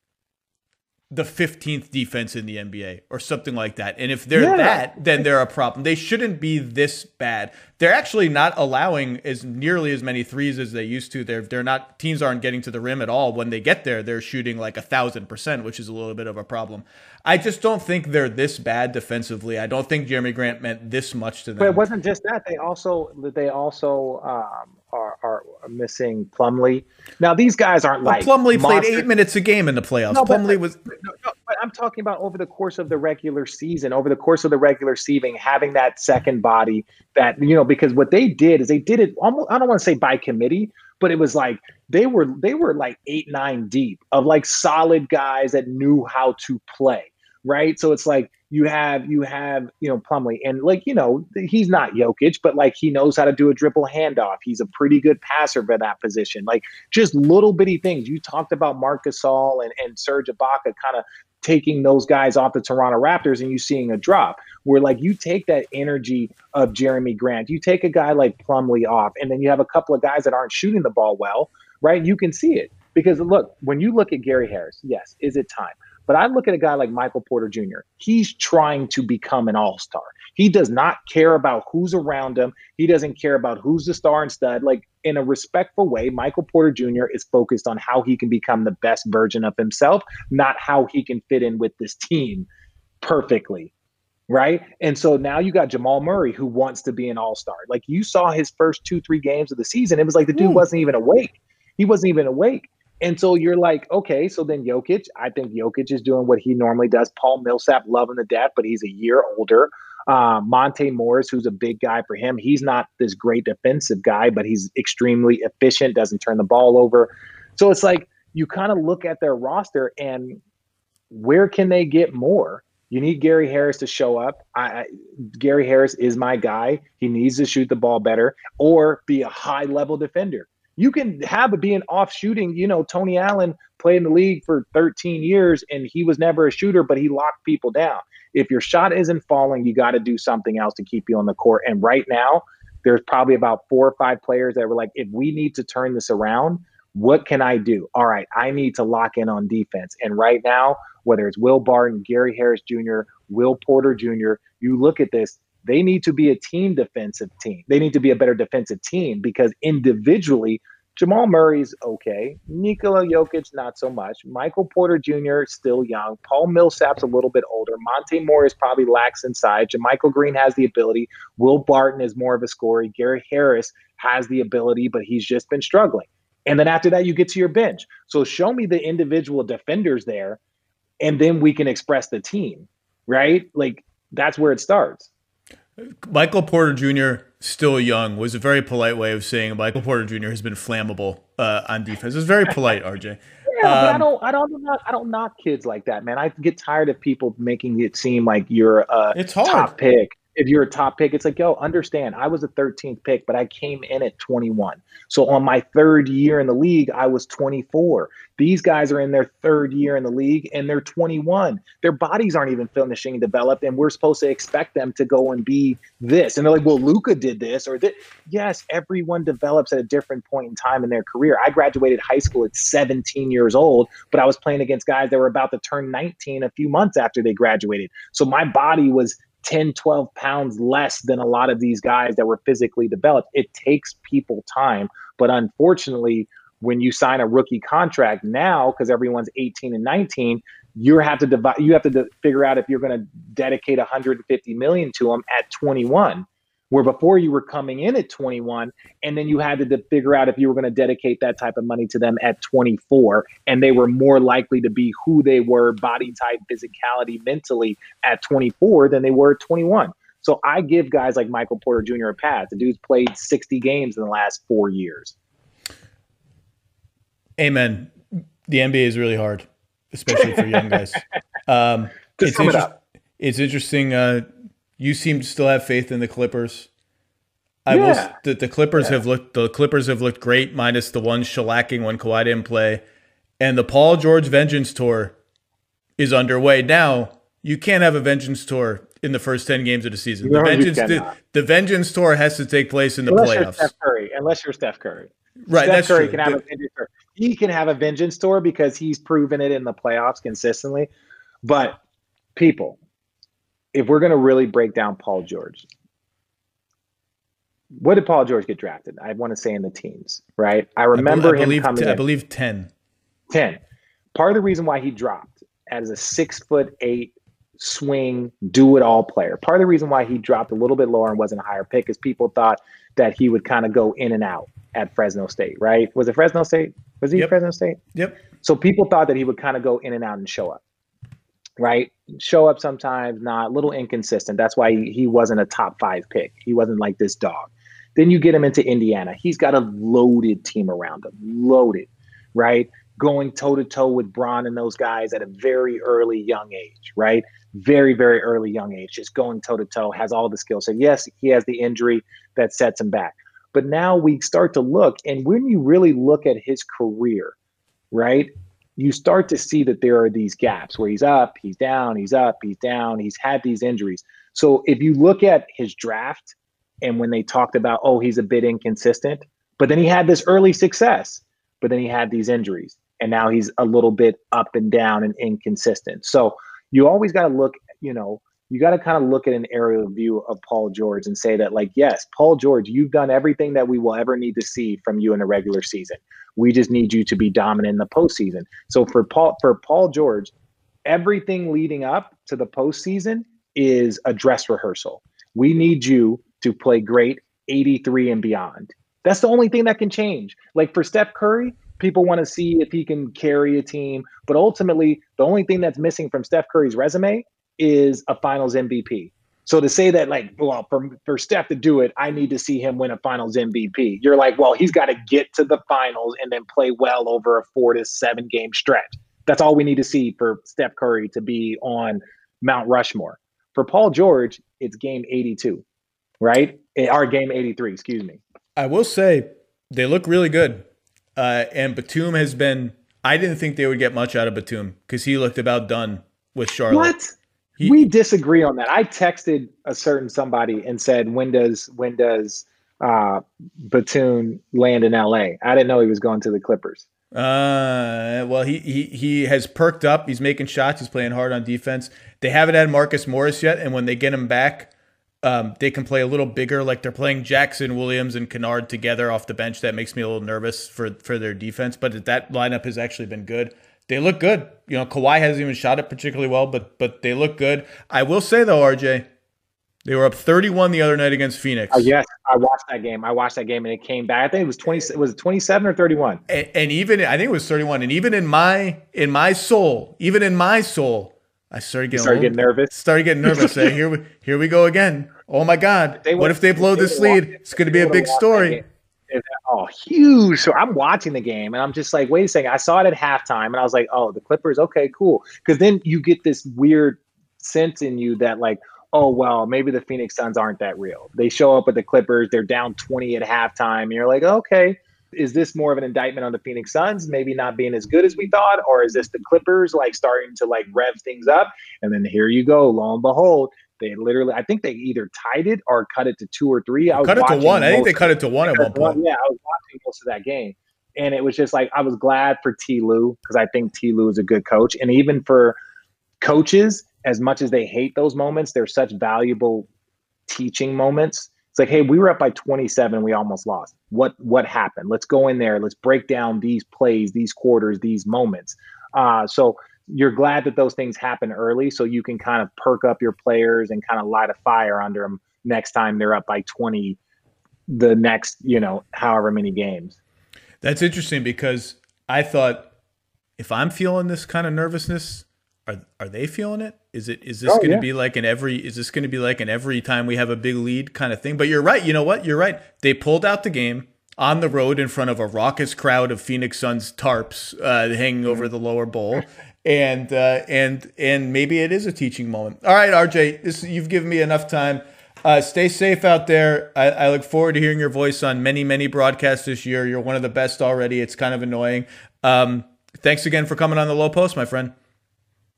the 15th defense in the NBA or something like that. And if they're yeah. that, then they're a problem. They shouldn't be this bad. They're actually not allowing as nearly as many threes as they used to. They're they're not teams aren't getting to the rim at all. When they get there, they're shooting like a thousand percent, which is a little bit of a problem. I just don't think they're this bad defensively. I don't think Jerami Grant meant this much to them. But it wasn't just that. They also they also um, are, are missing Plumlee. Now these guys aren't well, like Plumlee played eight minutes a game in the playoffs. No, Plumlee was. No, no, but I'm talking about over the course of the regular season. Over the course of the regular season, having that second body, that you know, because what they did is they did it almost. I don't want to say by committee, but it was like they were they were like eight nine deep of like solid guys that knew how to play right? So it's like you have you have you know Plumlee, and like you know he's not Jokic, but like he knows how to do a dribble handoff. He's a pretty good passer for that position. Like just little bitty things. You talked about Marc Gasol and and Serge Ibaka kind of taking those guys off the Toronto Raptors, and you seeing a drop. Where like you take that energy of Jerami Grant, you take a guy like Plumlee off, and then you have a couple of guys that aren't shooting the ball well, right? You can see it because look when you look at Gary Harris, yes, is it time? But I look at a guy like Michael Porter Jr. He's trying to become an all star. He does not care about who's around him. He doesn't care about who's the star and stud. Like in a respectful way, Michael Porter Jr. is focused on how he can become the best version of himself, not how he can fit in with this team perfectly. Right. And so now you got Jamal Murray who wants to be an all star. Like you saw his first two, three games of the season. It was like the dude mm. wasn't even awake. He wasn't even awake. And so you're like, okay, so then Jokic, I think Jokic is doing what he normally does. Paul Millsap, loving the death, but he's a year older. Uh, Monte Morris, who's a big guy for him, he's not this great defensive guy, but he's extremely efficient, doesn't turn the ball over. So it's like you kind of look at their roster and where can they get more? You need Gary Harris to show up. I, I, Gary Harris is my guy. He needs to shoot the ball better or be a high level defender. You can have it being off shooting. You know, Tony Allen played in the league for 13 years and he was never a shooter, but he locked people down. If your shot isn't falling, you got to do something else to keep you on the court. And right now, there's probably about four or five players that were like, if we need to turn this around, what can I do? All right, I need to lock in on defense. And right now, whether it's Will Barton, Gary Harris Jr., Will Porter Jr., you look at this, they need to be a team defensive team. They need to be a better defensive team because individually, Jamal Murray's okay. Nikola Jokic, not so much. Michael Porter Jr., still young. Paul Millsap's a little bit older. Monte Morris probably lacks inside. JaMychal Green has the ability. Will Barton is more of a scorer. Gary Harris has the ability, but he's just been struggling. And then after that, you get to your bench. So show me the individual defenders there, and then we can express the team, right? Like that's where it starts. Michael Porter Jr. still young was a very polite way of saying Michael Porter Jr. has been flammable uh, on defense. It's very polite, RJ. Yeah, um, but I don't, I don't, knock, I don't knock kids like that, man. I get tired of people making it seem like you're a it's hard. top pick if you're a top pick, it's like, yo, understand, I was a 13th pick, but I came in at 21. So on my third year in the league, I was 24. These guys are in their third year in the league and they're 21. Their bodies aren't even finishing developed, and we're supposed to expect them to go and be this. And they're like, well, Luka did this or that. Yes, everyone develops at a different point in time in their career. I graduated high school at 17 years old, but I was playing against guys that were about to turn 19 a few months after they graduated. So my body was 10, 12 pounds less than a lot of these guys that were physically developed. It takes people time. But unfortunately, when you sign a rookie contract now, because everyone's 18 and 19, you have to divide, you have to de- figure out if you're going to dedicate 150 million to them at 21 where before you were coming in at 21 and then you had to figure out if you were going to dedicate that type of money to them at 24 and they were more likely to be who they were body type physicality mentally at 24 than they were at 21 so i give guys like michael porter jr a pass. The dude's played 60 games in the last four years. Amen. The nba is really hard especially for young guys. Um, it's, inter- it it's interesting uh, you seem to still have faith in the Clippers. I yeah. will. The, the Clippers yeah. have looked. The Clippers have looked great, minus the one shellacking when Kawhi didn't play. and the Paul George Vengeance Tour is underway. Now, you can't have a Vengeance Tour in the first 10 games of the season. No, the, Vengeance, the, the Vengeance Tour has to take place in the unless playoffs. Steph Curry, unless you're Steph Curry. Right, Steph that's Curry true. can have The- a vengeance tour. He can have a vengeance tour because he's proven it in the playoffs consistently. But people, if we're going to really break down Paul George, what did Paul George get drafted? I want to say in the teams, right? I remember I him believe, coming I believe 10. 10. Part of the reason why he dropped as a six foot eight swing, do it all player. Part of the reason why he dropped a little bit lower and wasn't a higher pick is people thought that he would kind of go in and out at Fresno State, right? Was it Fresno State? Was he Yep. Fresno State? Yep. So people thought that he would kind of go in and out and show up, right? Show up sometimes, not a little inconsistent. That's why he, wasn't a top five pick. He wasn't like this dog. Then you get him into Indiana. He's got a loaded team around him, loaded, right? Going toe to toe with Bron and those guys at a very early young age, right? Very, very early young age, just going toe to toe, has all the skills. So, yes, he has the injury that sets him back. But now we start to look, and when you really look at his career, right? You start to see that there are these gaps where he's up, he's down, he's up, he's down, he's had these injuries. So if you look at his draft and when they talked about, oh, he's a bit inconsistent, but then he had this early success, but then he had these injuries and now he's a little bit up and down and inconsistent. So you always got to look, you know, you got to kind of look at an aerial view of Paul George and say that, like, yes, Paul George, you've done everything that we will ever need to see from you in a regular season. We just need you to be dominant in the postseason. So for Paul, for Paul George, everything leading up to the postseason is a dress rehearsal. We need you to play great 83 and beyond. That's the only thing that can change. Like for Steph Curry, people want to see if he can carry a team, but ultimately, the only thing that's missing from Steph Curry's resume is a Finals MVP. So to say that, like, well, for for Steph to do it, I need to see him win a Finals MVP. You're like, well, he's got to get to the Finals and then play well over a four to seven game stretch. That's all we need to see for Steph Curry to be on Mount Rushmore. For Paul George, it's game 82, right? Eh, Or game 83, excuse me. I will say they look really good. Uh, and Batum has been, I didn't think they would get much out of Batum because he looked about done with Charlotte. What? He- we disagree on that. I texted a certain somebody and said, "When does when does uh, Batum land in L.A.?" I didn't know he was going to the Clippers. Uh, well, he, he he has perked up. He's making shots. He's playing hard on defense. They haven't had Marcus Morris yet, and when they get him back, um, they can play a little bigger. Like they're playing Jackson Williams and Kennard together off the bench. That makes me a little nervous for for their defense. But that lineup has actually been good. They look good. You know, Kawhi hasn't even shot it particularly well, but but they look good. I will say though, RJ, they were up 31 the other night against Phoenix. Oh yes, I watched that game. I watched that game and it came back. I think it was twenty. Was it twenty seven or thirty one? and, and even I think it was 31 and even in my in my soul even in my soul I started getting, Started getting nervous. started getting nervous here we here we go again oh my god what if they blow they this lead it's going to be a big would've walked that story Oh, huge! So I'm watching the game and I'm just like, wait a second. I saw it at halftime and I was like, oh, the Clippers. Okay, cool. Because then you get this weird sense in you that like, oh well, maybe the Phoenix Suns aren't that real. They show up at the Clippers. They're down 20 at halftime. And you're like, okay, is this more of an indictment on the Phoenix Suns maybe not being as good as we thought, or is this the Clippers like starting to like rev things up? And then here you go. Lo and behold, they literally, I think they either tied it or cut it to two or three. I was cut it to one I think they cut it to one at one point yeah, I was watching most of that game, and it was just like I was glad for T. Lue because I think T. Lue is a good coach, and even for coaches, as much as they hate those moments, they're such valuable teaching moments. It's like, hey, we were up by 27, we almost lost. What what happened? Let's go in there. Let's break down these plays, these quarters, these moments. Uh, so you're glad that those things happen early, so you can kind of perk up your players and kind of light a fire under them next time they're up by 20 the next, you know, however many games. that's interesting because I thought if I'm feeling this kind of nervousness are are they feeling it? Is it is this Oh, going to yeah. be like an every is this going to be like an every time we have a big lead kind of thing? But you're right you know what? You're right. They pulled out the game on the road in front of a raucous crowd of Phoenix Suns tarps uh, hanging over the lower bowl, and uh, and and maybe it is a teaching moment. All right, RJ, this you've given me enough time. Uh, stay safe out there. I, I look forward to hearing your voice on many many broadcasts this year. You're one of the best already. It's kind of annoying. Um, thanks again for coming on the low post, my friend.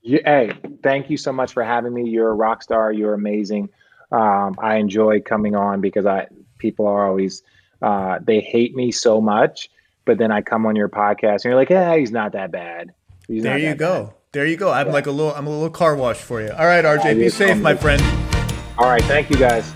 Hey, thank you so much for having me. You're a rock star. You're amazing. Um, I enjoy coming on because I people are always uh, they hate me so much, but then I come on your podcast and you're like, yeah, he's not that bad. He's there you go. Bad. There you go. I'm yeah. like a little I'm a little car wash for you. All right, RJ, be safe, my friend. All right, thank you guys.